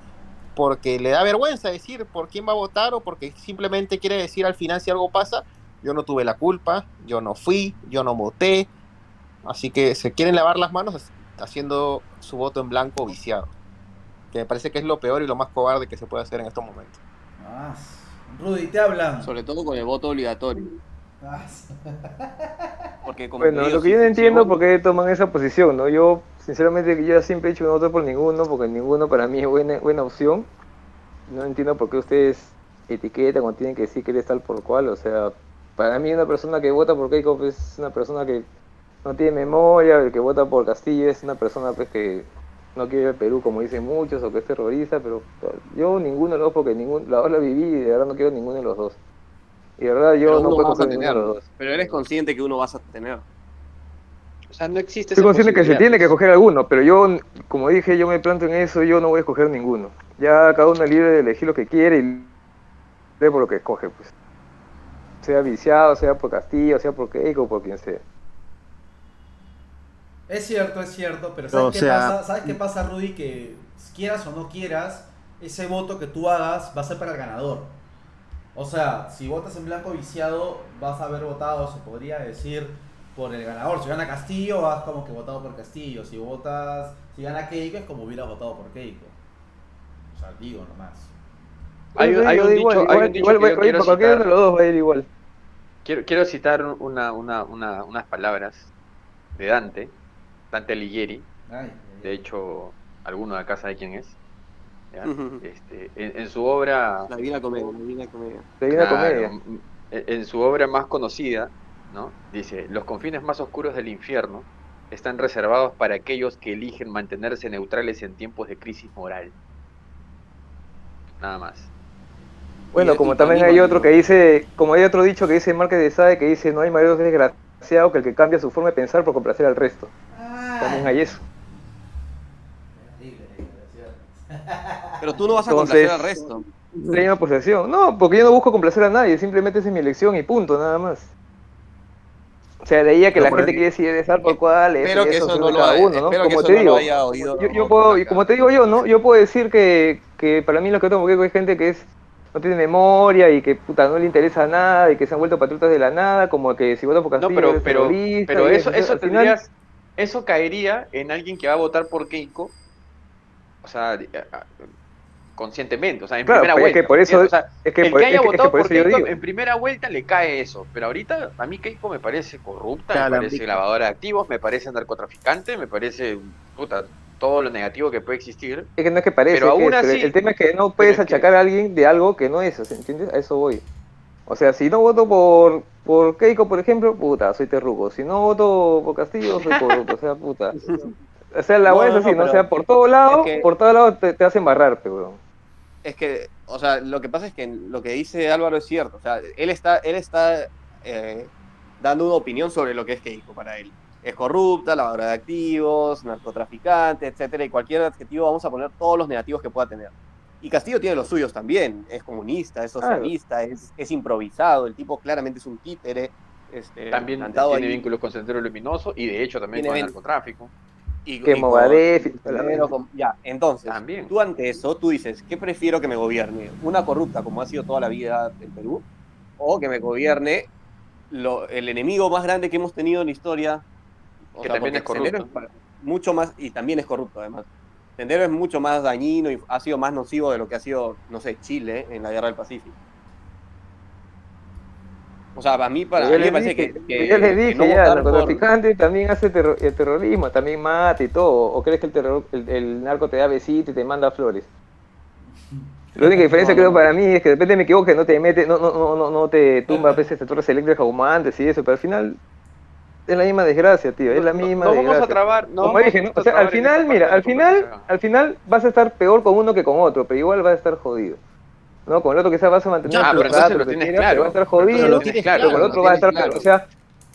porque le da vergüenza decir por quién va a votar o porque simplemente quiere decir al final si algo pasa, yo no tuve la culpa, yo no fui, yo no voté. Así que se quieren lavar las manos haciendo su voto en blanco viciado. Que me parece que es lo peor y lo más cobarde que se puede hacer en estos momentos. Ah, Rudy, te hablan. Sobre todo con el voto obligatorio. Porque como Bueno, digo, lo que yo no entiendo por qué toman esa posición, ¿no? Yo, sinceramente, yo siempre he dicho que no voto por ninguno, porque ninguno para mí es buena, buena opción. No entiendo por qué ustedes etiquetan o tienen que decir que eres tal por cual. O sea, para mí una persona que vota por Keiko pues, es una persona que no tiene memoria, el que vota por Castillo es una persona pues que no quiere el Perú como dicen muchos o que es terrorista, pero yo ninguno de los dos porque ninguno, la dos la viví y de verdad no quiero ninguno de los dos. Y de verdad yo pero no puedo de tener. los dos. Pero eres consciente que uno vas a tener. O sea, no existe Estoy consciente que se tiene que pues. coger alguno, pero yo, como dije, yo me planto en eso, yo no voy a escoger ninguno. Ya cada uno es libre de elegir lo que quiere y libre por lo que escoge, pues. Sea viciado, sea por Castillo, sea por Keiko, por quien sea. Es cierto, es cierto, pero ¿sabes, O qué, sea- pasa? ¿sabes qué pasa, Rudy? Que quieras o no quieras, ese voto que tú hagas va a ser para el ganador. O sea, si votas en blanco viciado, vas a haber votado, se podría decir, por el ganador. Si gana Castillo, vas como que votado por Castillo. Si votas, si gana Keiko, es como hubiera votado por Keiko. O sea, digo nomás. Hay, hay digo, un igual, dicho, hay igual, un dicho igual que oye, quiero cualquiera de citar. los dos va a ir igual. quiero, quiero citar una, una, una- unas palabras de Dante, Dante Alighieri. Ay, De hecho, alguno de acá sabe quién es. Este, en, en su obra La Divina Comedia, la Divina Comedia. De una Claro, comedia. m- En en su obra más conocida, ¿no? Dice, los confines más oscuros del infierno están reservados para aquellos que eligen mantenerse neutrales en tiempos de crisis moral. Nada más. Bueno, Y- como y también hay otro que dice, como hay otro dicho que dice Márquez de Sade, que dice, no hay mayor desgraciado que el que cambia su forma de pensar por complacer al resto. También hay eso. Pero tú no vas a Entonces- complacer al resto. Posesión. No, porque yo no busco complacer a nadie, simplemente esa es mi elección y punto, nada más. O sea, de ahí a que Pero la gente quiere decidir estar por cuál, eso, Espero que eso eso no lo haya, uno, ¿no? que Como eso te no lo digo, haya oído. yo, yo puedo, y como te digo yo, ¿no? Yo puedo decir que, que para mí lo que tengo que hay gente que es no tiene memoria y que puta no le interesa nada y que se han vuelto patriotas de la nada, como que si votan por No, Castillo pero, eres pero, pero y eso, eso final- tendrías, eso caería en alguien que va a votar por Keiko, o sea, conscientemente, o sea, en Claro, primera pero es vuelta. que por ¿me eso- entiendes? O sea, es que el por- que es haya que- es que votado por Keiko digo. en primera vuelta le cae eso, pero ahorita a mí Keiko me parece corrupta, me parece lavadora de activos, me parece narcotraficante, me parece, puta, todo lo negativo que puede existir. Es que no es que parece, Pero es aún es- así- el tema es que no puedes es que- achacar a alguien de algo que no es, ¿entiendes? A eso voy. O sea, si no voto por, por Keiko, por ejemplo, puta, soy terruco. Si no voto por Castillo, soy corrupto. O sea, puta. O sea, la No, weá es no, así, no, ¿no? O pero sea, por todo lado, es que- por todo lado te, te hacen barrar, weón. Es que, o sea, lo que pasa es que lo que dice Álvaro es cierto. O sea, él está, él está eh, dando una opinión sobre lo que es Keiko para él. Es corrupta, lavadora de activos, narcotraficante, etcétera, y cualquier adjetivo vamos a poner todos los negativos que pueda tener. Y Castillo tiene los suyos también. Es comunista, es socialista, es, es improvisado. El tipo claramente es un títere. Este, También tiene ahí. vínculos con Sendero Luminoso y de hecho también Tiene con el narcotráfico. Y, Que y y con- Ya, entonces, También. tú ante eso, tú dices, ¿qué prefiero que me gobierne? ¿Una corrupta como ha sido toda la vida el Perú? ¿O que me gobierne lo- el enemigo más grande que hemos tenido en la historia? O Que también es corrupto. es mucho más, y también es corrupto además. Sendero es mucho más dañino y ha sido más nocivo de lo que ha sido, no sé, Chile en la guerra del Pacífico. O sea, para mí, para Yo mí me parece dije, que, que- yo les que dije no ya, el por- narcotraficante también hace terro- el terrorismo, también mata y todo. ¿O crees que el, terror, el, el narco te da besito y te manda flores? La única diferencia No, creo no. para mí es que de repente me equivoco que no te mete, no, no, no, no, no te tumba a veces te torres eléctricas humantes y eso, pero al final es la misma desgracia, tío, es la No- misma no vamos a trabar, no Como vamos dije, ¿no? O sea, al final, mira, al final, al final vas a estar peor con uno que con otro, pero igual vas a estar jodido. ¿No? Con el otro quizás vas a mantener Ah, pero rato, lo que tienes quieras, claro. pero vas a estar Pero jodido, lo tienes claro, pero con el otro va a estar claro. O sea,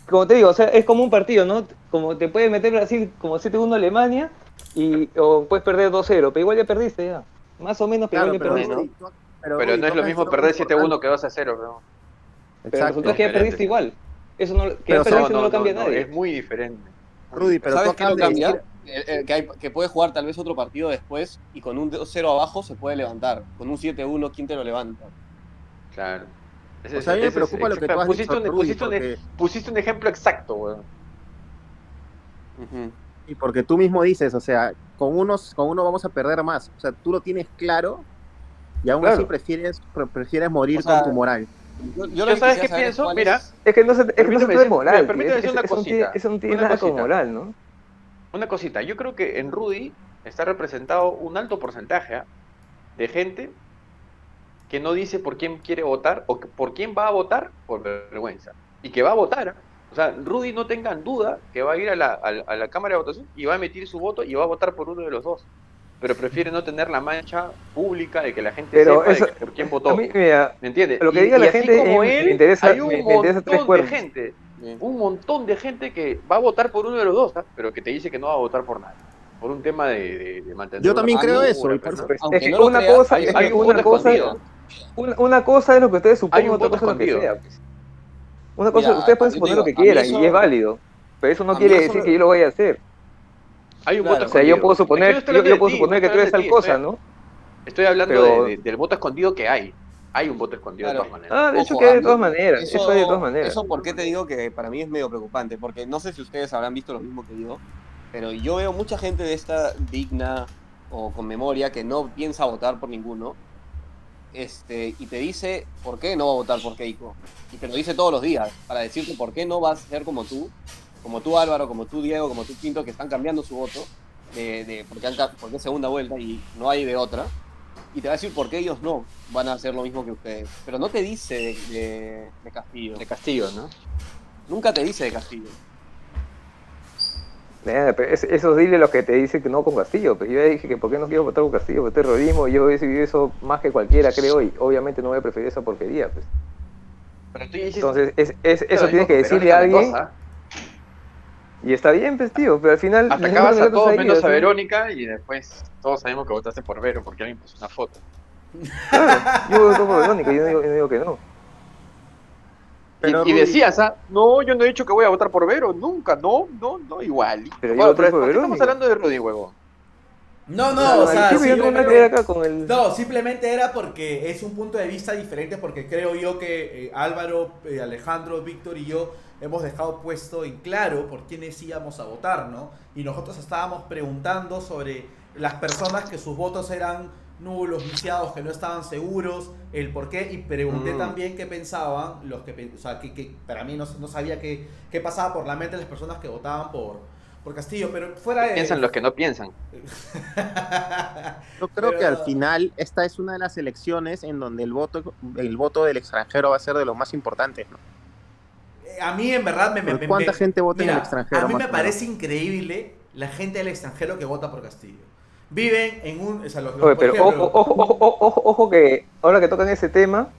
como te digo, o sea, es como un partido, ¿no? Como te puede meter así como 7-1 Alemania y o puedes perder 2-0, pero igual ya perdiste ya. Más o menos, pero Claro, igual ya pero, perdiste. Tú- pero, Pero Rudy, no es lo mismo perder algo 7-1 importante. que 2 a 0, bro. Pero el resultado es que ya perdiste igual. Eso no, que Pero ya perdiste no, lo cambia nadie. Es muy diferente. Rudy, pero tú ¿Sabes qué lo acabas de cambia? decir- que, hay- que puede jugar tal vez otro partido después y con un 0 abajo se puede levantar. Con un 7-1, ¿quién te lo levanta? Claro. Ese O sea, a mí me preocupa lo que tú has pusiste dicho, un, Rudy, pusiste, un, porque- pusiste un ejemplo exacto, weón. Ujú. Y porque tú mismo dices, o sea, con unos, con uno vamos a perder más. O sea, tú lo tienes claro y aún Claro. así prefieres, pre- prefieres morir O sea, con tu moral. Yo, Yo sabes qué pienso, mira, es- Es que no se, es que no se Permíteme trata de decir- moral. mira, permíteme Es- decir una eso no tiene- cosita, Eso no tiene una nada con cosita. moral, ¿no? Una cosita. Yo creo que en Rudy está representado un alto porcentaje ¿ah? de gente que no dice por quién quiere votar o por quién va a votar por vergüenza. Y que va a votar. ¿ah? O sea, Rudy no tengan duda que va a ir a la, a la- a la Cámara de Votación y va a emitir su voto y va a votar por uno de los dos. Pero prefiere no tener la mancha pública de que la gente Pero sepa de que por quién votó. A mí, mira, ¿Me entiendes? lo que Y- diga la y gente, como eh, me él, interesa- hay un me- me interesa tres montón de gente, Bien. un montón de gente que va a votar por uno de los dos, ¿ah? pero que te dice que no va a votar por nadie. Por un tema de, de- de mantener. Yo también creo eso, una cosa, una cosa, escondido. una, una cosa es lo que ustedes un otra cosa es lo que sea. pues. Una cosa, Mira, ustedes pueden suponer digo, lo que quieran eso- y es válido, pero eso no quiere eso decir me- que yo lo vaya a hacer. Hay un Claro. voto O sea, escondido. yo puedo suponer, yo, puedo ti, suponer que tú eres tal cosa, ¿no? Estoy hablando Pero- de- de- del voto escondido que hay. Hay un voto escondido Claro. de todas maneras. Ah, de hecho Ojo, que hay a de todas maneras, eso, hay de todas maneras. Eso, ¿por qué te digo que para mí es medio preocupante? Porque no sé si ustedes habrán visto lo mismo que yo, pero yo veo mucha gente de esta digna o con memoria que no piensa votar por ninguno, este, y te dice por qué no va a votar por Keiko. Y te lo dice todos los días, para decirte por qué no vas a ser como tú, como tú Álvaro, como tú Diego, como tú Quinto, que están cambiando su voto, de, de- porque, han porque es segunda vuelta y no hay de otra. Y te va a decir por qué ellos no van a hacer lo mismo que ustedes. Pero no te dice de, de- de Castillo. De Castillo, ¿no? Nunca te dice de Castillo. Pero es- esos dile los que te dicen que no con Castillo. Pues yo ya dije que por qué no quiero votar con Castillo, por terrorismo. Yo he decidido eso más que cualquiera, creo, y obviamente no voy a preferir esa porquería. Pues. Pero tú ya hiciste- Entonces, es, es- eso Pero tienes que decirle a alguien. Y está bien, pues, tío, pero al final. Atacabas a todos menos a Verónica y después todos sabemos que votaste por Vero porque alguien puso una foto. Claro, yo voto por Verónica, yo no digo, yo no digo que no. Pero, y, decías, ¿ah? No, yo no he dicho que voy a votar por Vero, nunca, no, no, no, igual. Pero yo voté por ¿por qué estamos hablando de Rudy, huevo? No, no, o sea, simplemente- acá con el. No, simplemente era porque es un punto de vista diferente, porque creo yo que eh, Álvaro, eh, Alejandro, Víctor y yo hemos dejado puesto en claro por quiénes íbamos a votar, ¿no? Y nosotros estábamos preguntando sobre las personas que sus votos eran nulos, viciados, que no estaban seguros, el por qué, y pregunté Mm. también qué pensaban los que, o sea, que, que para mí no, no sabía qué, qué pasaba por la mente de las personas que votaban por, por Castillo, pero fuera de... Piensan los que no piensan. Yo creo Pero- que al final esta es una de las elecciones en donde el voto, el voto del extranjero va a ser de los más importantes. ¿no? A mí en verdad me... me- me- ¿Cuánta me- gente vota en Mira, el extranjero? A mí me parece increíble la gente del extranjero que vota por Castillo. Viven en un... O sea, los- los- Oye, por pero ejemplo, ojo, ojo, ojo, ojo, que ahora que tocan ese tema,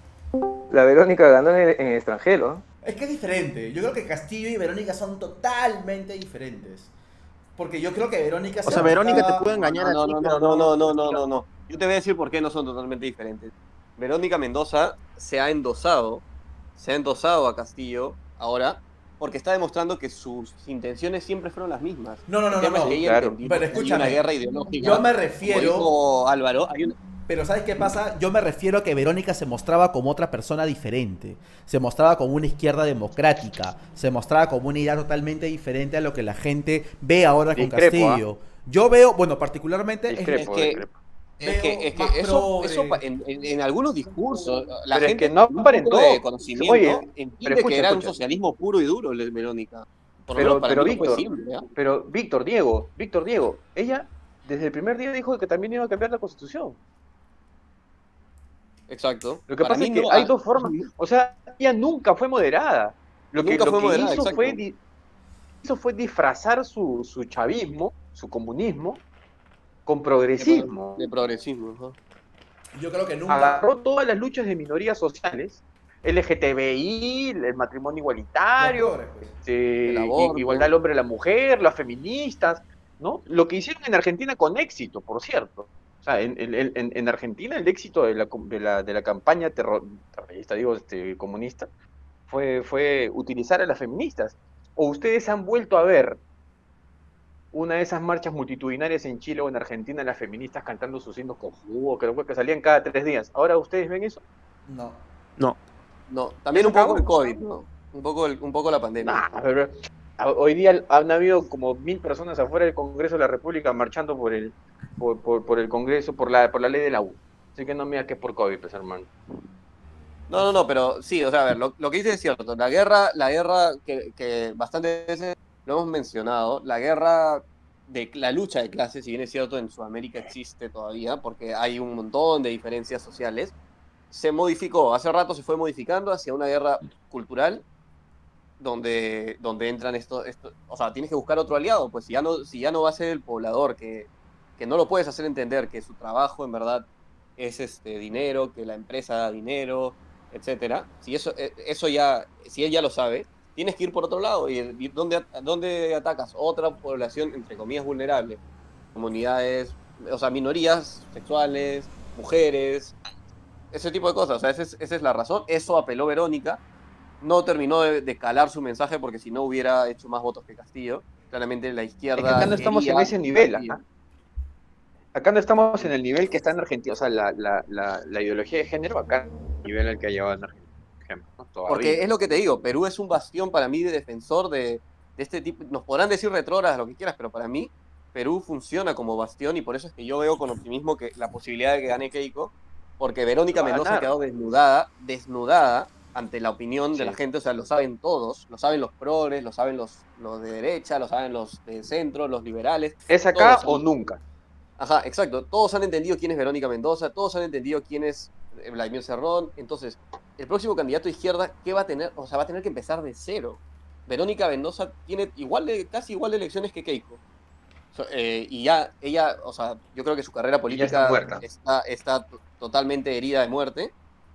la Verónica ganó en el, en el extranjero. ¿no? Es que es diferente. Yo creo que Castillo y Verónica son totalmente diferentes. Porque yo creo que Verónica... O se sea, Verónica te puede engañar No, a ti, no, pero no, no, no, no, no, no. Yo te voy a decir por qué no son totalmente diferentes. Verónica Mendoza se ha endosado, se ha endosado a Castillo ahora porque está demostrando que sus intenciones siempre fueron las mismas. No, no, no, no, es que no. Claro. Pero que escúchame, una guerra ideológica. Yo me Como refiero... dijo Álvaro, hay una- Pero ¿sabes qué pasa? Yo me refiero a que Verónica se mostraba como otra persona diferente. Se mostraba como una izquierda democrática. Se mostraba como una idea totalmente diferente a lo que la gente ve ahora con Discrepo, ¿ah? Castillo. Yo veo, bueno, particularmente... es- Discrepo, que- discrepo. Es que, es que eso, eso en, en- en algunos discursos, la Pero es gente que no un aparentó. poco de conocimiento Oye, entiende pero escucha, que era escucha. un socialismo puro y duro, le- Verónica. Por lo Pero- menos para pero Víctor, simple, ¿ah? Pero Víctor, Diego, Víctor, Diego, ella desde el primer día dijo que también iba a cambiar la constitución. Exacto. Lo que Para pasa mí es que no- hay ah, dos formas. O sea, ella nunca fue moderada. Lo que, lo fue que moderada, hizo, fue, hizo fue disfrazar su, su chavismo, su comunismo, con progresismo. De progresismo. Yo creo que nunca... Agarró todas las luchas de minorías sociales, LGTBI, el matrimonio igualitario, pobres, pues. este, El aborto. igualdad del hombre y la mujer, las feministas, ¿no? Lo que hicieron en Argentina con éxito, por cierto. O sea, en, en- en- en Argentina el éxito de la, com- de la, de la campaña terror, terrorista, digo, este, comunista, fue, fue utilizar a las feministas. ¿O ustedes han vuelto a ver una de esas marchas multitudinarias en Chile o en Argentina, las feministas cantando sus himnos con jugo, creo que salían cada tres días? ¿Ahora ustedes ven eso? No. No, también un ¿Ya se poco el? COVID, ¿no? Un poco, el- un poco la pandemia. Nah, pero a- hoy día han habido como mil personas afuera del Congreso de la República marchando por el por, por, por el Congreso, por la por la ley de la U. Así que no me digas que es por COVID, pues hermano. No, no, no, pero sí, o sea, a ver, lo, lo que dice es cierto. La guerra, la guerra que, que bastantes veces lo hemos mencionado, la guerra de la lucha de clases, si bien es cierto, en Sudamérica existe todavía, porque hay un montón de diferencias sociales, se modificó, hace rato se fue modificando hacia una guerra cultural, donde, donde entran estos, esto, o sea, tienes que buscar otro aliado, pues si ya no, si ya no va a ser el poblador, que, que no lo puedes hacer entender que su trabajo en verdad es este dinero, que la empresa da dinero, etcétera. Si eso, eh, eso ya, si él ya lo sabe, tienes que ir por otro lado. ¿Y, y dónde, dónde atacas? Otra población, entre comillas, vulnerable. Comunidades, o sea, minorías sexuales, mujeres, ese tipo de cosas. O sea, esa es, esa es la razón. Eso apeló Verónica. No terminó de, de calar su mensaje porque si no hubiera hecho más votos que Castillo. Claramente la izquierda. Es que acá no estamos en ese nivel, ajá. Acá no estamos en el nivel que está en Argentina, o sea, la, la, la, la ideología de género acá, el nivel al que ha llevado en Argentina, ejemplo. ¿no? Todavía. Porque es lo que te digo, Perú es un bastión para mí de defensor de, de este tipo. Nos podrán decir retrógradas lo que quieras, pero para mí Perú funciona como bastión y por eso es que yo veo con optimismo que la posibilidad de que gane Keiko, porque Verónica Mendoza ganar. quedó desnudada, desnudada ante la opinión de la gente, o sea, lo saben todos, lo saben los progres, lo saben los, los de derecha, lo saben los de centro, los liberales. ¿Es acá o nunca? Ajá, exacto. Todos han entendido quién es Verónica Mendoza, todos han entendido quién es Vladimir Cerrón. Entonces, el próximo candidato de izquierda, ¿qué va a tener? O sea, va a tener que empezar de cero. Verónica Mendoza tiene igual de, casi igual de elecciones que Keiko. So- eh, y ya, ella, o sea, yo creo que su carrera política está totalmente herida de muerte.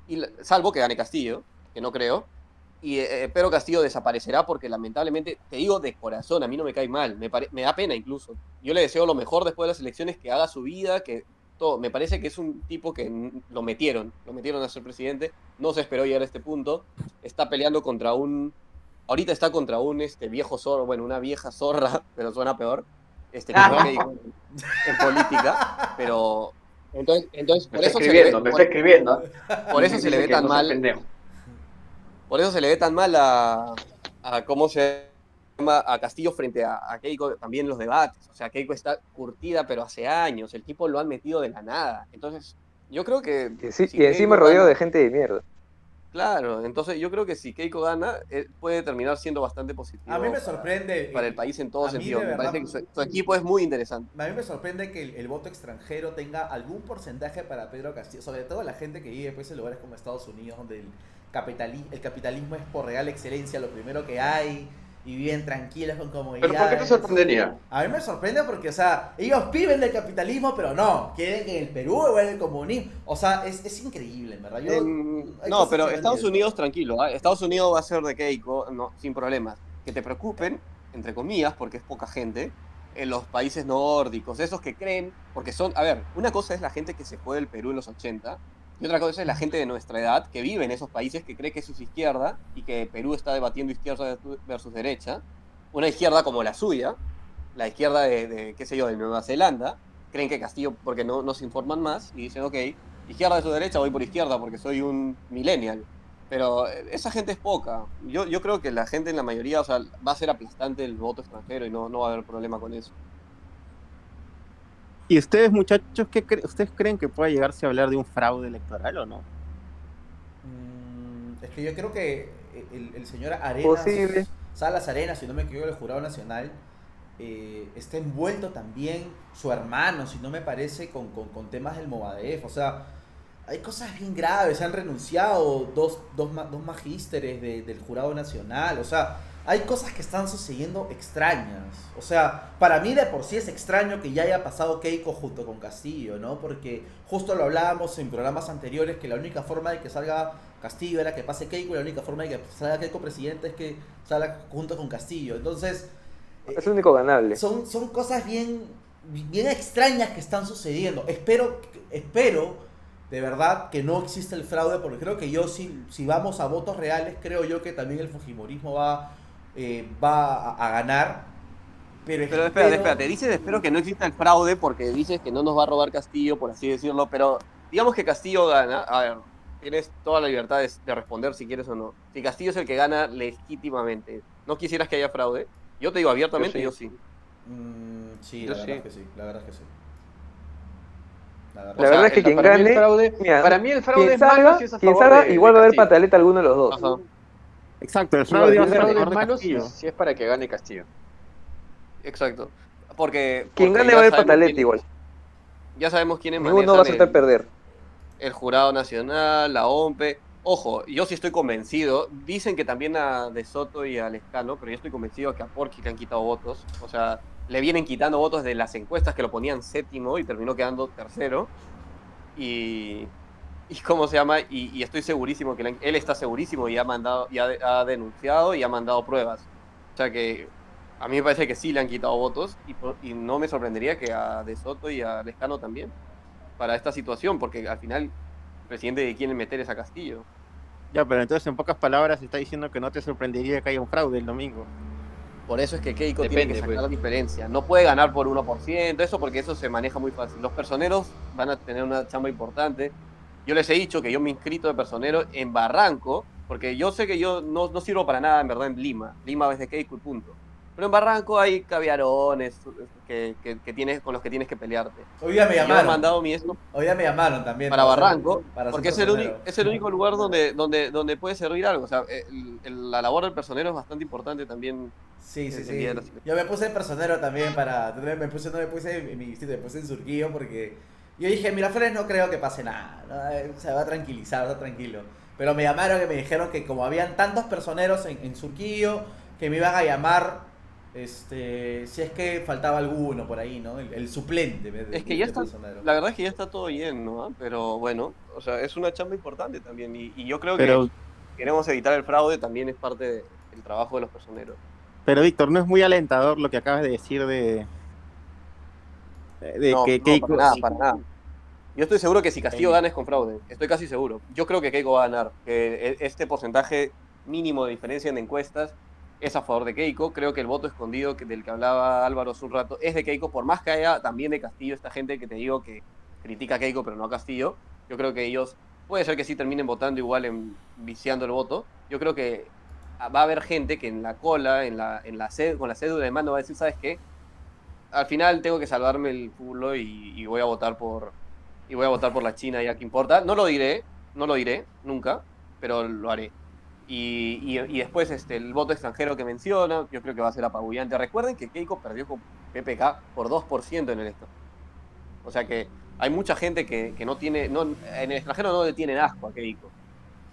Y, salvo que gane Castillo, que no creo. Y eh, pero Castillo desaparecerá porque lamentablemente, te digo de corazón, a mí no me cae mal, me, pare- me da pena incluso. Yo le deseo lo mejor después de las elecciones, que haga su vida, que todo. Me parece que es un tipo que lo metieron, lo metieron a ser presidente, no se esperó llegar a este punto, está peleando contra un, ahorita está contra un este, viejo zorro, bueno, una vieja zorra, pero suena peor, este, médico en política, pero... Entonces, entonces por eso se le ve, escribiendo, me por- está escribiendo. por eso se le ve tan mal. por eso se le ve tan mal a, a cómo se a Castillo frente a, a Keiko también los debates. O sea, Keiko está curtida, pero hace años. El tipo lo han metido de la nada. Entonces, yo creo que. Y, sí- si y encima rodeado gana- de gente de mierda. Claro, entonces yo creo que si Keiko gana, eh, puede terminar siendo bastante positivo. A mí me para- sorprende. Para el país en todo sentido. de Me verdad- parece que su, su equipo es muy interesante. A mí me sorprende que el, el voto extranjero tenga algún porcentaje para Pedro Castillo, sobre todo la gente que vive pues, en lugares como Estados Unidos, donde el, capitali- el capitalismo es por real excelencia, lo primero que hay, y viven tranquilos con comodidad. ¿Pero por qué te sorprendería? A mí me sorprende porque, o sea, ellos viven del capitalismo, pero no, quieren que en el Perú vuelva el comunismo. O sea, es, es increíble, en verdad. Yo, En- no, pero Estados. Unidos, tranquilo, ¿ah? Estados Unidos va a ser de Keiko, no, sin problemas. Que te preocupen, entre comillas, porque es poca gente, en los países nórdicos, esos que creen, porque son, a ver, una cosa es la gente que se fue del Perú en los 80, y otra cosa es la gente de nuestra edad que vive en esos países que cree que eso es izquierda y que Perú está debatiendo izquierda versus derecha. Una izquierda como la suya, la izquierda de, qué sé yo, de Nueva Zelanda, creen que Castillo, porque no, no se informan más, y dicen, ok, izquierda de su derecha, voy por izquierda porque soy un millennial. Pero eh, esa gente es poca. Yo, yo creo que la gente en la mayoría, o sea, va a ser aplastante el voto extranjero y no, no va a haber problema con eso. ¿Y ustedes, muchachos, qué cre- ustedes creen que pueda llegarse a hablar de un fraude electoral o no? Mm, es que yo creo que el, el señor Arenas, Posible. Salas Arenas, si no me equivoco, el jurado nacional, eh, está envuelto también su hermano, si no me parece, con, con, con temas del Movadef. O sea, hay cosas bien graves, se han renunciado dos, dos, ma- dos magísteres de- del jurado nacional. O sea, hay cosas que están sucediendo extrañas. O sea, para mí de por sí es extraño que ya haya pasado Keiko junto con Castillo, ¿no? Porque justo lo hablábamos en programas anteriores que la única forma de que salga Castillo era que pase Keiko y la única forma de que salga Keiko presidente es que salga junto con Castillo. Entonces, eh, Es el único ganable. son, son cosas bien, bien extrañas que están sucediendo. Espero, espero de verdad que no existe el fraude, porque creo que yo, si, si vamos a votos reales, creo yo que también el Fujimorismo va, eh, va a, a ganar. Pero, Pero espérate, espérate, dices espero que no exista el fraude porque dices que no nos va a robar Castillo, por así decirlo, pero digamos que Castillo gana, a ver, tienes toda la libertad de, de responder si quieres o no. Si Castillo es el que gana legítimamente, ¿no quisieras que haya fraude? Yo te digo abiertamente, yo Yo sí. Mm, sí, Yo la sí. verdad es que sí, la verdad es que sí. La verdad. La verdad es que quien para mí el gane- fraude- Mira, para mí el fraude es malo salga, si es a quien favor salga de- igual de va a haber pataleta alguno de los dos. Ajá. Exacto, el fraude va a el ser a fraude favor es de malo si, es para que gane Castillo. Exacto. Porque. Quien gane va a pataleta quién- igual. Ya sabemos quiénes Ninguno va a aceptar el- perder. el Jurado Nacional, la OMPE. Ojo, yo sí estoy convencido. Dicen que también a De Soto y a Lescano, pero yo estoy convencido que a Porky le han quitado votos. O sea, le vienen quitando votos de las encuestas que lo ponían séptimo y terminó quedando tercero. Y. ¿Y cómo se llama? Y, y estoy segurísimo que él está segurísimo y ha mandado, y ha, ha denunciado y ha mandado pruebas. O sea que a mí me parece que sí le han quitado votos y, y no me sorprendería que a De Soto y a Lescano también para esta situación, porque al final el presidente que quieren meter es a Castillo. Ya, pero entonces en pocas palabras está diciendo que no te sorprendería que haya un fraude el domingo. Por eso es que Keiko tiene Depende, que sacar pues. la diferencia. No puede ganar por 1%, eso porque eso se maneja muy fácil. Los personeros van a tener una chamba importante. Yo les he dicho que yo me he inscrito de personero en Barranco, porque yo sé que yo no, no sirvo para nada en verdad en Lima. Lima es de Keiko y punto. Pero en Barranco hay caviarones que, que, que tienes, con los que tienes que pelearte. Hoy día me llamaron. mandado mi esto Hoy día me llamaron también. para para ser- Barranco, para ser porque es el, único, es el único lugar donde, donde, donde puede servir algo. O sea, el- el- la labor del personero es bastante importante también. Sí, sí, sí. Yo me puse personero también para. Me puse, no me puse en mi distrito, me puse en Surquillo porque. Yo dije, Miraflores no creo que pase nada. ¿no? Se va a tranquilizar, va tranquilo. Pero me llamaron y me dijeron que como habían tantos personeros en, en Surquillo, que me iban a llamar. Este, si es que faltaba alguno por ahí, ¿no? El, el suplente. de- Es que de- ya de está, personero. la verdad es que ya está todo lleno, ¿ah? pero bueno, o sea, es una chamba importante también. Y, y yo creo Pero, que queremos evitar el fraude también es parte de- del trabajo de los personeros. pero Víctor, no es muy alentador lo que acabas de decir de. De no, que no, Keiko. para nada, para nada. Yo estoy seguro que si Castillo Sí. gana es con fraude. Estoy casi seguro. Yo creo que Keiko va a ganar. Que e- este porcentaje mínimo de diferencia en encuestas es a favor de Keiko. Creo que el voto escondido que- del que hablaba Álvaro hace un rato es de Keiko, por más que haya también de Castillo, esta gente que te digo que critica a Keiko pero no a Castillo. Yo creo que ellos puede ser que sí terminen votando igual en viciando el voto. Yo creo que va a haber gente que en la cola, en la, en la con la cédula de mando va a decir, ¿sabes qué? Al final tengo que salvarme el culo y, y voy a votar por y voy a votar por la China ya que importa. No lo diré, no lo diré nunca, pero lo haré. Y, y- y después este, el voto extranjero que menciona, yo creo que va a ser apabullante. Recuerden que Keiko perdió con PPK por 2% en el esto. O sea que hay mucha gente que, que no tiene, no, en el extranjero no le tienen asco a Keiko.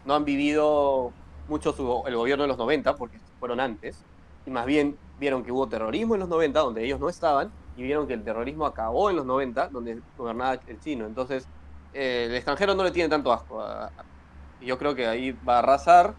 No han vivido mucho su- el gobierno de los 90, porque fueron antes, y más bien vieron que hubo terrorismo en los 90, donde ellos no estaban, y vieron que el terrorismo acabó en los 90, donde gobernaba el chino. Entonces, eh, el extranjero no le tiene tanto asco. a- a- y yo creo que ahí va a arrasar.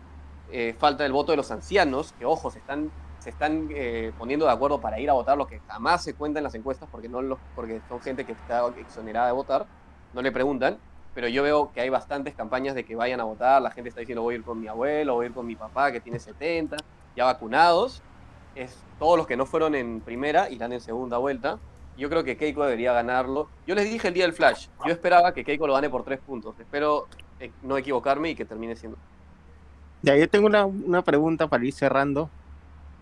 Eh, falta el voto de los ancianos, que ojo, se están, se están eh, poniendo de acuerdo para ir a votar, lo que jamás se cuenta en las encuestas, porque, no los, porque son gente que está exonerada de votar, no le preguntan. Pero yo veo que hay bastantes campañas de que vayan a votar, la gente está diciendo voy a ir con mi abuelo, voy a ir con mi papá que tiene 70, ya vacunados. Es, todos los que no fueron en primera irán en segunda vuelta. Yo creo que Keiko debería ganarlo. Yo les dije el día del Flash, yo esperaba que Keiko lo gane por tres puntos. Espero eh, no equivocarme y que termine siendo. Ya, yo tengo una, una pregunta para ir cerrando,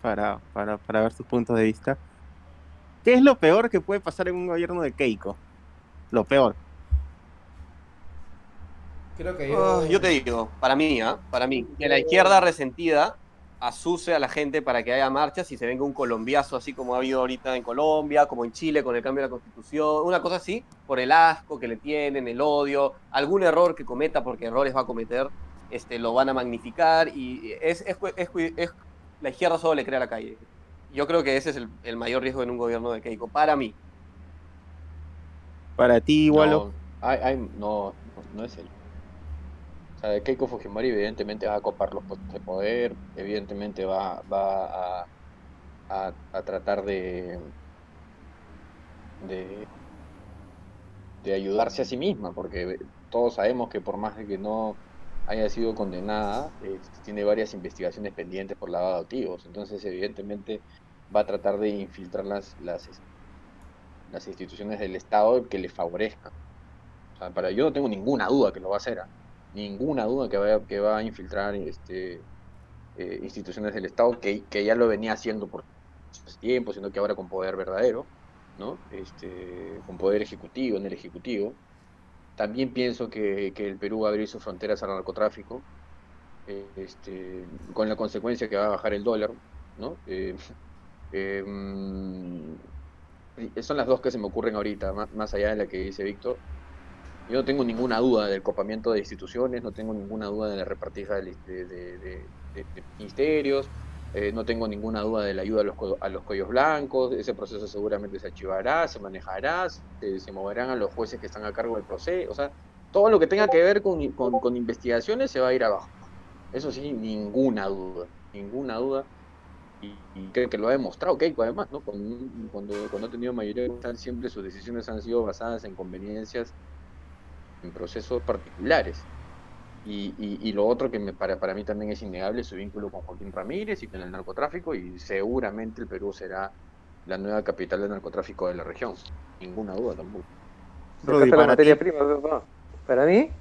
para, para, para ver sus puntos de vista. ¿Qué es lo peor que puede pasar en un gobierno de Keiko? Lo peor. Creo que yo. Ah, yo te digo, para mí, ¿ah? para mí, que la izquierda resentida asuse a la gente para que haya marchas y se venga un colombiazo así como ha habido ahorita en Colombia, como en Chile con el cambio de la constitución, una cosa así, por el asco que le tienen, el odio, algún error que cometa, porque errores va a cometer, este, lo van a magnificar y es, es, es- es- la izquierda solo le crea la calle. Yo creo que ese es el, el mayor riesgo en un gobierno de Keiko, para mí. Para ti, igual. No, no, no es él. Keiko Fujimori evidentemente va a copar los puestos de poder, evidentemente va, a, tratar de, de, ayudarse a sí misma, porque todos sabemos que por más de que no haya sido condenada, eh, tiene varias investigaciones pendientes por lavado de activos, entonces evidentemente va a tratar de infiltrar las, instituciones del Estado que le favorezcan. Para yo no tengo ninguna duda que lo va a hacer. Ninguna duda que va, que va a infiltrar este, eh, instituciones del Estado, que, ya lo venía haciendo por tiempo, sino que ahora con poder verdadero, ¿no? Este, con poder ejecutivo, en el ejecutivo. También pienso que, el Perú va a abrir sus fronteras al narcotráfico, eh, este, con la consecuencia que va a bajar el dólar, ¿no? Eh, mm, son las dos que se me ocurren ahorita, más, más allá de la que dice Víctor. Yo no tengo ninguna duda del copamiento de instituciones, no tengo ninguna duda de la repartija de, ministerios, eh, no tengo ninguna duda de la ayuda a los, a los cuellos blancos, ese proceso seguramente se archivará, se manejará, se, moverán a los jueces que están a cargo del proceso, o sea, todo lo que tenga que ver con, con- investigaciones se va a ir abajo. Eso sí, ninguna duda, ninguna duda. Y, creo que lo ha demostrado Keiko además, ¿no? Cuando, cuando ha tenido mayoría, siempre sus decisiones han sido basadas en conveniencias en procesos particulares. Y, y, y lo otro que me, para, para mí también es innegable es su vínculo con Joaquín Ramírez y con el narcotráfico y seguramente el Perú será la nueva capital del narcotráfico de la región. Ninguna duda tampoco. Rudy, casa la para materia ti. prima, papá. Para mí,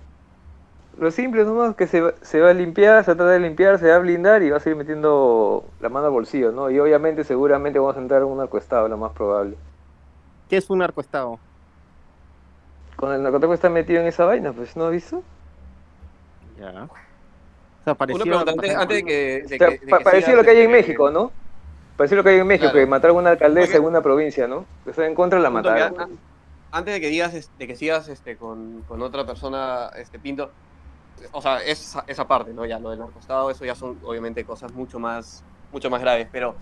Lo simple nomás que se, va- se va a limpiar, se trata de limpiar, se va a blindar y va a seguir metiendo la mano al bolsillo, ¿no? Y obviamente, seguramente vamos a entrar en un narcoestado, lo más probable. ¿Qué es un narcoestado? Con el narcotráfico está metido en esa vaina, pues, ¿no has visto? Ya. O sea, Una parecido pregunta, a- antes, antes de que. de O sea, que- de pa- que parecido a sigas, lo que hay en este, México, ¿no? Parecido a lo que hay en México, Claro. que mataron a una alcaldesa Porque- en una provincia, ¿no? Que está en contra, la mataron. a- antes de que digas, es- de que sigas este, con, con otra persona, este Pinto, o sea, esa, esa parte, ¿no? Ya lo del narcostado, eso ya son obviamente cosas mucho más, mucho más graves, pero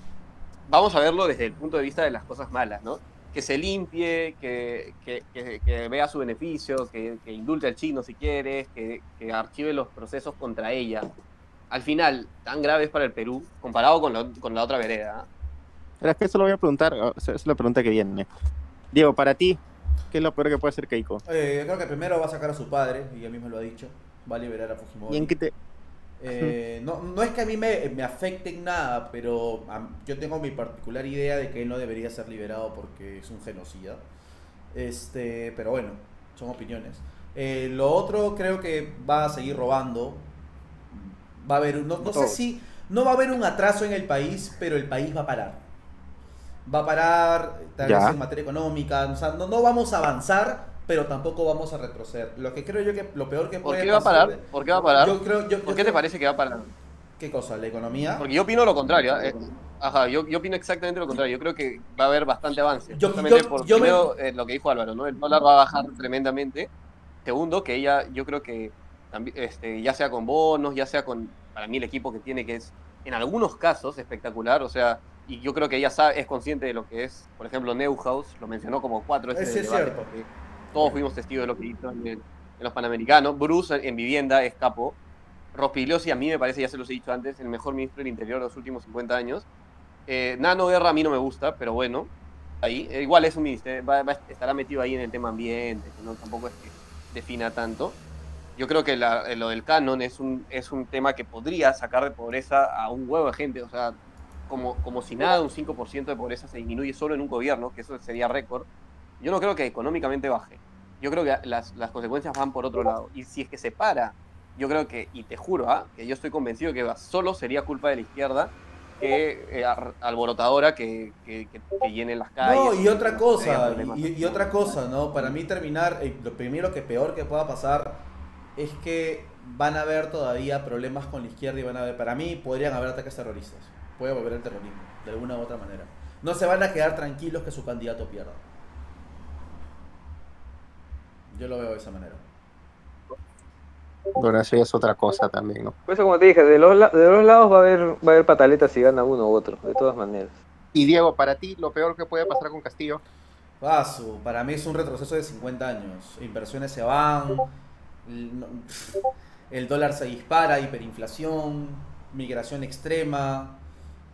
vamos a verlo desde el punto de vista de las cosas malas, ¿no? Que se limpie, que, que, que- que vea su beneficio, que, que indulte al chino si quieres, que, que archive los procesos contra ella. Al final, tan graves para el Perú, comparado con la, con la otra vereda. ¿ah? Pero es que eso lo voy a preguntar, es la pregunta que viene. Diego, para ti, ¿qué es lo peor que puede hacer Keiko? Eh, yo creo que primero va a sacar a su padre, y ya mismo lo ha dicho. Va a liberar a Fujimori. ¿Y en qué te, Eh, no, no es que a mí me, me afecte en nada, pero a- yo tengo mi particular idea de que él no debería ser liberado porque es un genocida. Este, pero bueno, son opiniones. Eh, lo otro creo que va a seguir robando. Va a haber no, no sé si no va a haber un atraso en el país, pero el país va a parar. Va a parar tal Ya. vez en materia económica, o sea, no, no vamos a avanzar, pero tampoco vamos a retroceder. Lo que creo yo que lo peor que ¿Por puede qué va a parar? ¿Por qué va a parar? Yo creo, yo- yo ¿Por qué te creo- parece que va a parar? ¿Qué cosa? ¿La economía? Porque yo opino lo contrario. ¿eh? Ajá, yo, yo opino exactamente lo contrario. Yo creo que va a haber bastante avance. Yo- Justamente yo- por yo me- primero, eh, lo que dijo Álvaro, ¿no? El dólar va a bajar tremendamente. Segundo, que ella, yo creo que este, ya sea con bonos, ya sea con, para mí, el equipo que tiene, que es en algunos casos espectacular. O sea, y yo creo que ella sabe, es consciente de lo que es, por ejemplo, Neuhaus, lo mencionó como cuatro veces. Es debate, cierto. porque Todos fuimos testigos de lo que hizo en, el- en los Panamericanos. Bruce en vivienda es capo. Rospigliosi a mí me parece, ya se los he dicho antes, el mejor ministro del Interior de los últimos 50 años. Eh, Nano Guerra a mí no me gusta, pero bueno, ahí. Eh, igual es un ministerio, va- va- estará metido ahí en el tema ambiente, que no, tampoco es que defina tanto. Yo creo que la- eh, lo del canon es un, es un tema que podría sacar de pobreza a un huevo de gente. O sea, como, como si nada, un 5% de pobreza se disminuye solo en un gobierno, que eso sería récord. Yo no creo que económicamente baje. Yo creo que las, las consecuencias van por otro lado. Y si es que se para, yo creo que, y te juro, ¿ah? que yo estoy convencido que solo sería culpa de la izquierda que eh, alborotadora que, que, que- que llene las calles. No, y otra cosa, y otra cosa, ¿no? Para mí terminar, eh, lo primero que peor que pueda pasar es que van a haber todavía problemas con la izquierda y van a haber, para mí podrían haber ataques terroristas. Puede volver el terrorismo, de alguna u otra manera. No se van a quedar tranquilos que su candidato pierda. Yo lo veo de esa manera. Bueno, eso ya es otra cosa también, ¿no? Por eso, como te dije, de los, la- de los lados va a haber va a haber pataletas si gana uno u otro, de todas maneras. Y Diego, para ti, lo peor que puede pasar con Castillo. Paso, para mí es un retroceso de 50 años. Inversiones se van, el, dólar se dispara, hiperinflación, migración extrema,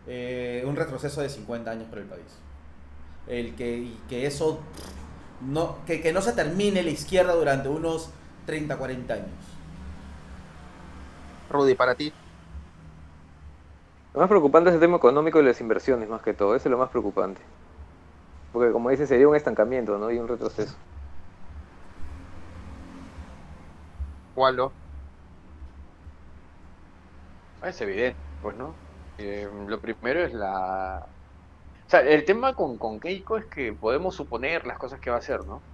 eh, un retroceso de 50 años para el país. El que, y que eso no, que, que no se termine la izquierda durante unos 30, 40 años. Rudy, para ti. Lo más preocupante es el tema económico y las inversiones, más que todo. Eso es lo más preocupante. Porque, como dicen, sería un estancamiento, ¿no? Y un retroceso. Waldo. Es evidente, pues, ¿no? Eh, lo primero es la... O sea, el tema con, con Keiko es que podemos suponer las cosas que va a hacer, ¿no?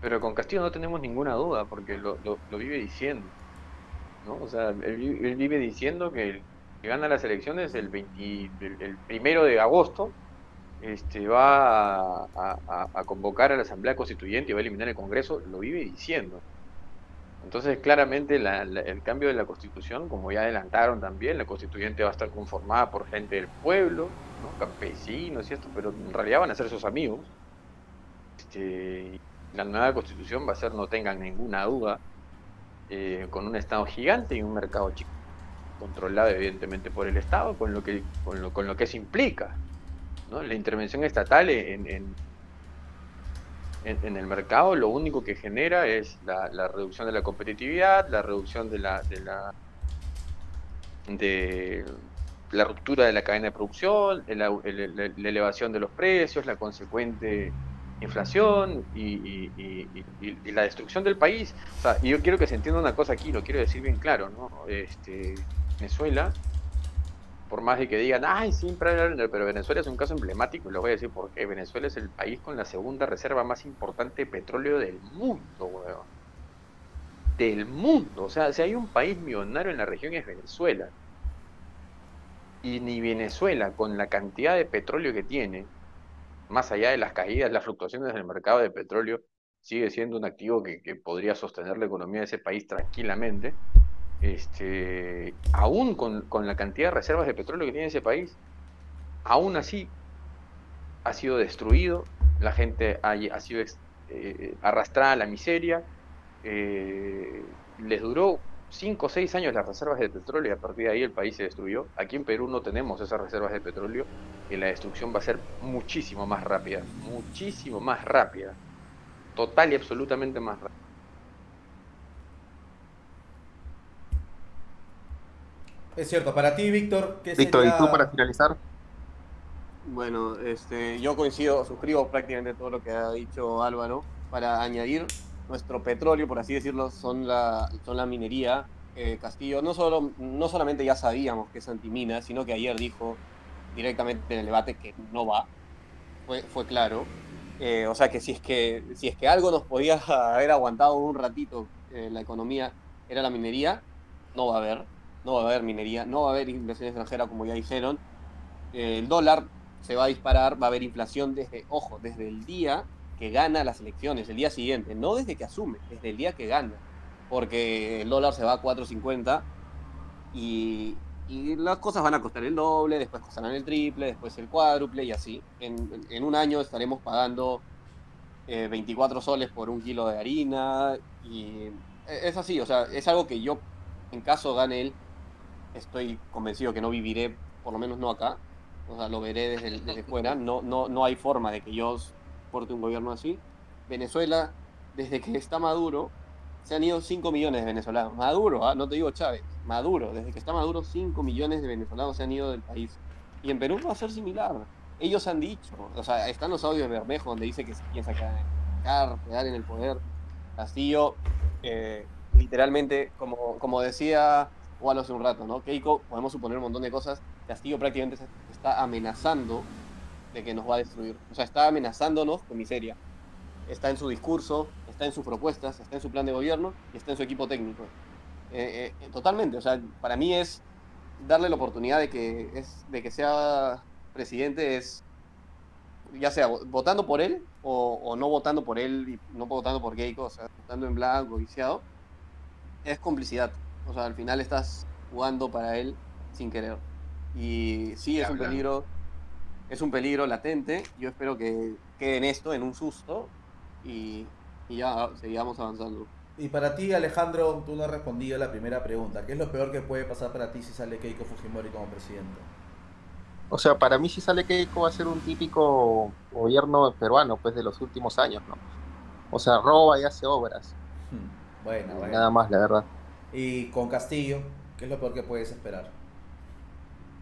Pero con Castillo no tenemos ninguna duda, porque lo, lo, vive diciendo, ¿no? O sea, él, él vive diciendo que el gana las elecciones el, 20 el, primero de agosto este, va a- a convocar a la Asamblea Constituyente y va a eliminar el Congreso, lo vive diciendo. Entonces, claramente, la- la- el cambio de la Constitución, como ya adelantaron también, la Constituyente va a estar conformada por gente del pueblo, ¿no? campesinos y esto, pero en realidad van a ser sus amigos. Este, la nueva Constitución va a ser, no tengan ninguna duda, eh, con un Estado gigante y un mercado chico, controlado evidentemente por el Estado, con lo que, con lo, con lo que eso implica. ¿no? La intervención estatal en, en, en- el mercado lo único que genera es la, reducción de la competitividad, la reducción de la, de la de la ruptura de la cadena de producción, el la elevación de los precios, la consecuente inflación y, la destrucción del país. O sea, yo quiero que se entienda una cosa aquí, lo quiero decir bien claro, ¿no? Este, Venezuela, por más de que digan, ay, siempre hablan", pero Venezuela es un caso emblemático y lo voy a decir porque Venezuela es el país con la segunda reserva más importante de petróleo del mundo, weón. Del mundo. O sea, si hay un país millonario en la región es Venezuela. Y ni Venezuela, con la cantidad de petróleo que tiene, más allá de las caídas, las fluctuaciones del mercado de petróleo, sigue siendo un activo que podría sostener la economía de ese país tranquilamente. Este, aún con, la cantidad de reservas de petróleo que tiene ese país, aún así ha sido destruido, la gente ha, sido eh, arrastrada a la miseria, eh, les duró 5 o 6 años las reservas de petróleo y a partir de ahí el país se destruyó. Aquí en Perú no tenemos esas reservas de petróleo y la destrucción va a ser muchísimo más rápida, muchísimo más rápida, total y absolutamente más rápida. Es cierto, para ti, Víctor, ¿qué Víctor, ¿y tú para finalizar? Bueno, este, yo coincido, suscribo prácticamente todo lo que ha dicho Álvaro. Para añadir, nuestro petróleo, por así decirlo, son la, son la minería. Eh, Castillo, no, solo, no solamente ya sabíamos que es antimina, sino que ayer dijo directamente en el debate que no va. Fue, fue claro. Eh, o sea que si es que si es que algo nos podía haber aguantado un ratito eh, la economía, era la minería, no va a haber. No va a haber minería, no va a haber inversión extranjera, como ya dijeron. Eh, el dólar se va a disparar, va a haber inflación desde, ojo, desde el día que gana las elecciones, el día siguiente, no desde que asume, desde el día que gana, porque el dólar se va a 4.50 y, y las cosas van a costar el doble, después costarán el triple, después el cuádruple y así. En, en un año estaremos pagando eh, 24 soles por un kilo de harina y es así, o sea, es algo que yo, en caso gane él, estoy convencido que no viviré, por lo menos no acá, o sea, lo veré desde, desde fuera, no, no, no hay forma de que yo porte un gobierno así. Venezuela, desde que está Maduro, se han ido 5 millones de venezolanos. Maduro, ¿ah? no te digo Chávez, Maduro, desde que está Maduro, 5 millones de venezolanos se han ido del país. Y en Perú va a ser similar. Ellos han dicho, o sea, están los audios de Bermejo donde dice que se piensa quedar, quedar en el poder. Castillo, eh, literalmente, como, como decía Walo hace un rato, ¿no? Keiko, podemos suponer un montón de cosas. Castillo prácticamente está amenazando de que nos va a destruir. O sea, está amenazándonos con miseria. Está en su discurso, está en sus propuestas, está en su plan de gobierno y está en su equipo técnico. Eh, eh, totalmente, o sea, para mí es darle la oportunidad de que, es, de que sea presidente, es ya sea vo- votando por él o, o no votando por él y no votando por Keiko, o sea, votando en blanco, viciado, es complicidad. O sea, al final estás jugando para él sin querer. Y sí, es un peligro, es un peligro latente. Yo espero que quede en esto, en un susto, y, y ya sigamos avanzando. Y para ti, Alejandro, tú no has respondido a la primera pregunta. ¿Qué es lo peor que puede pasar para ti si sale Keiko Fujimori como presidente? O sea, para mí si sale Keiko va a ser un típico gobierno peruano, pues, de los últimos años, ¿no? O sea, roba y hace obras. Hmm, Bueno, bueno. Nada más, la verdad. Y con Castillo, ¿qué es lo peor que puedes esperar?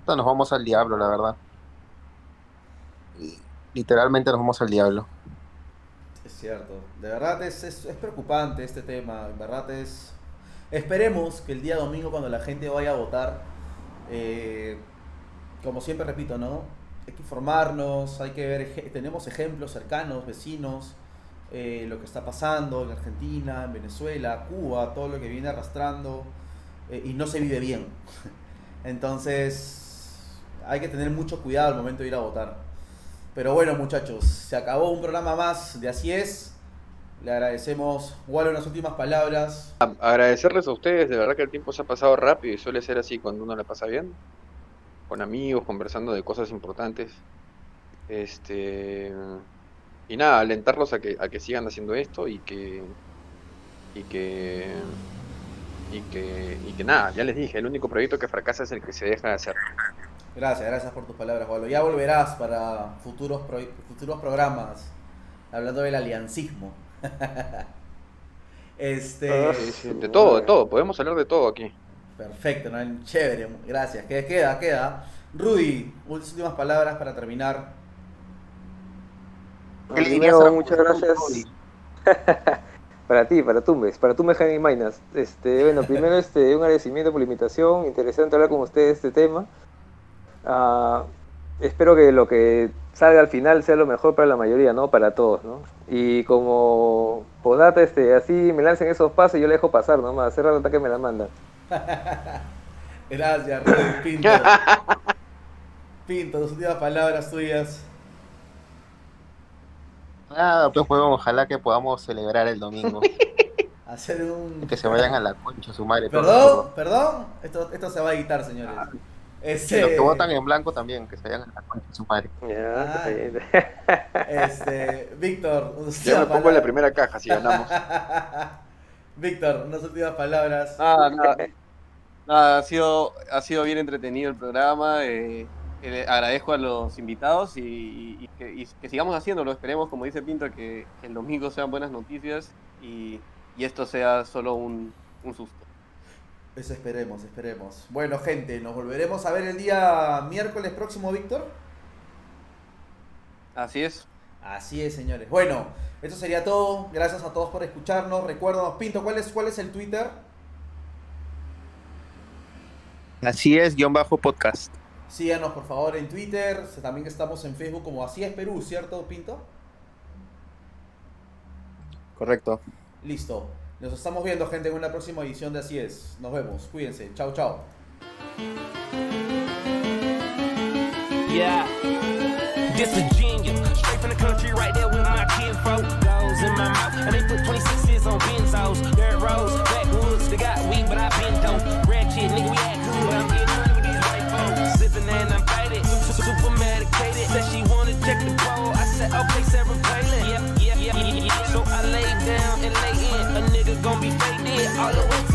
Nos vamos al diablo, la verdad. Y literalmente nos vamos al diablo. Es cierto. De verdad es, es, es preocupante este tema. En verdad es... Esperemos que el día domingo cuando la gente vaya a votar, eh, como siempre repito, ¿no? Hay que informarnos, hay que ver, tenemos ejemplos cercanos, vecinos, eh, lo que está pasando en Argentina, en Venezuela, Cuba, todo lo que viene arrastrando eh, y no se vive bien. Entonces hay que tener mucho cuidado al momento de ir a votar. Pero bueno, muchachos, se acabó un programa más de Así es. Le agradecemos, Walo, unas últimas palabras. Agradecerles a ustedes, de verdad que el tiempo se ha pasado rápido y suele ser así cuando uno la pasa bien, con amigos, conversando de cosas importantes. Este y nada, alentarlos a que, a que sigan haciendo esto y que y que y que y que nada, ya les dije, el único proyecto que fracasa es el que se deja de hacer. Gracias, gracias por tus palabras, Walo. Ya volverás para futuros, pro- futuros programas hablando del aliancismo. este. Sí, sí, de todo, de todo, podemos hablar de todo aquí. Perfecto, ¿no? chévere, gracias. Queda, queda. Rudy, últimas palabras para terminar. ¿Qué le dirías Primero, a la muchas gracias. Para ti, para Tumbes, para Tumbes Jaime Mainas. Este, bueno, primero este, un agradecimiento por la invitación, interesante hablar con ustedes de este tema. Ah, espero que lo que salga al final sea lo mejor para la mayoría, ¿no? Para todos, ¿no? Y como podata, este, así me lancen esos pasos y yo le dejo pasar nomás, hacer el ataque me la manda. Gracias, Pinto. Pinto, tus últimas palabras tuyas. Nada, pues bueno, ojalá que podamos celebrar el domingo. Hacer un. que se vayan a la concha su madre. Perdón, perdón. Esto, esto se va a editar, señores. Este, Los que votan en blanco también, que se vayan a la concha su madre. Ah. este, Víctor, Yo me pongo en la primera caja si ganamos. Víctor, unas últimas palabras. Nada, nada. Nada, ha sido, ha sido bien entretenido el programa. eh, eh, agradezco a los invitados y, y- y que, y que sigamos haciéndolo. Esperemos, como dice Pinto, que, que el domingo sean buenas noticias y, y esto sea solo un, un susto. Eso esperemos, esperemos. Bueno, gente, nos volveremos a ver el día miércoles próximo, Víctor. Así es. Así es, señores. Bueno, eso sería todo. Gracias a todos por escucharnos. Recuérdanos, Pinto, ¿cuál es, cuál es el Twitter? Así es, guion bajo podcast. Síganos, por favor, en Twitter. También estamos en Facebook como Así es Perú, ¿cierto, Pinto? Correcto. Listo. Nos estamos viendo, gente, en una próxima edición de Así es. Nos vemos. Cuídense. Chao, chao. Yeah. This Virginia, straight from the country, right there with my kinfolk. Goes in my mouth, and they put 26 So I lay down and lay in. A nigga gon' be faded all the way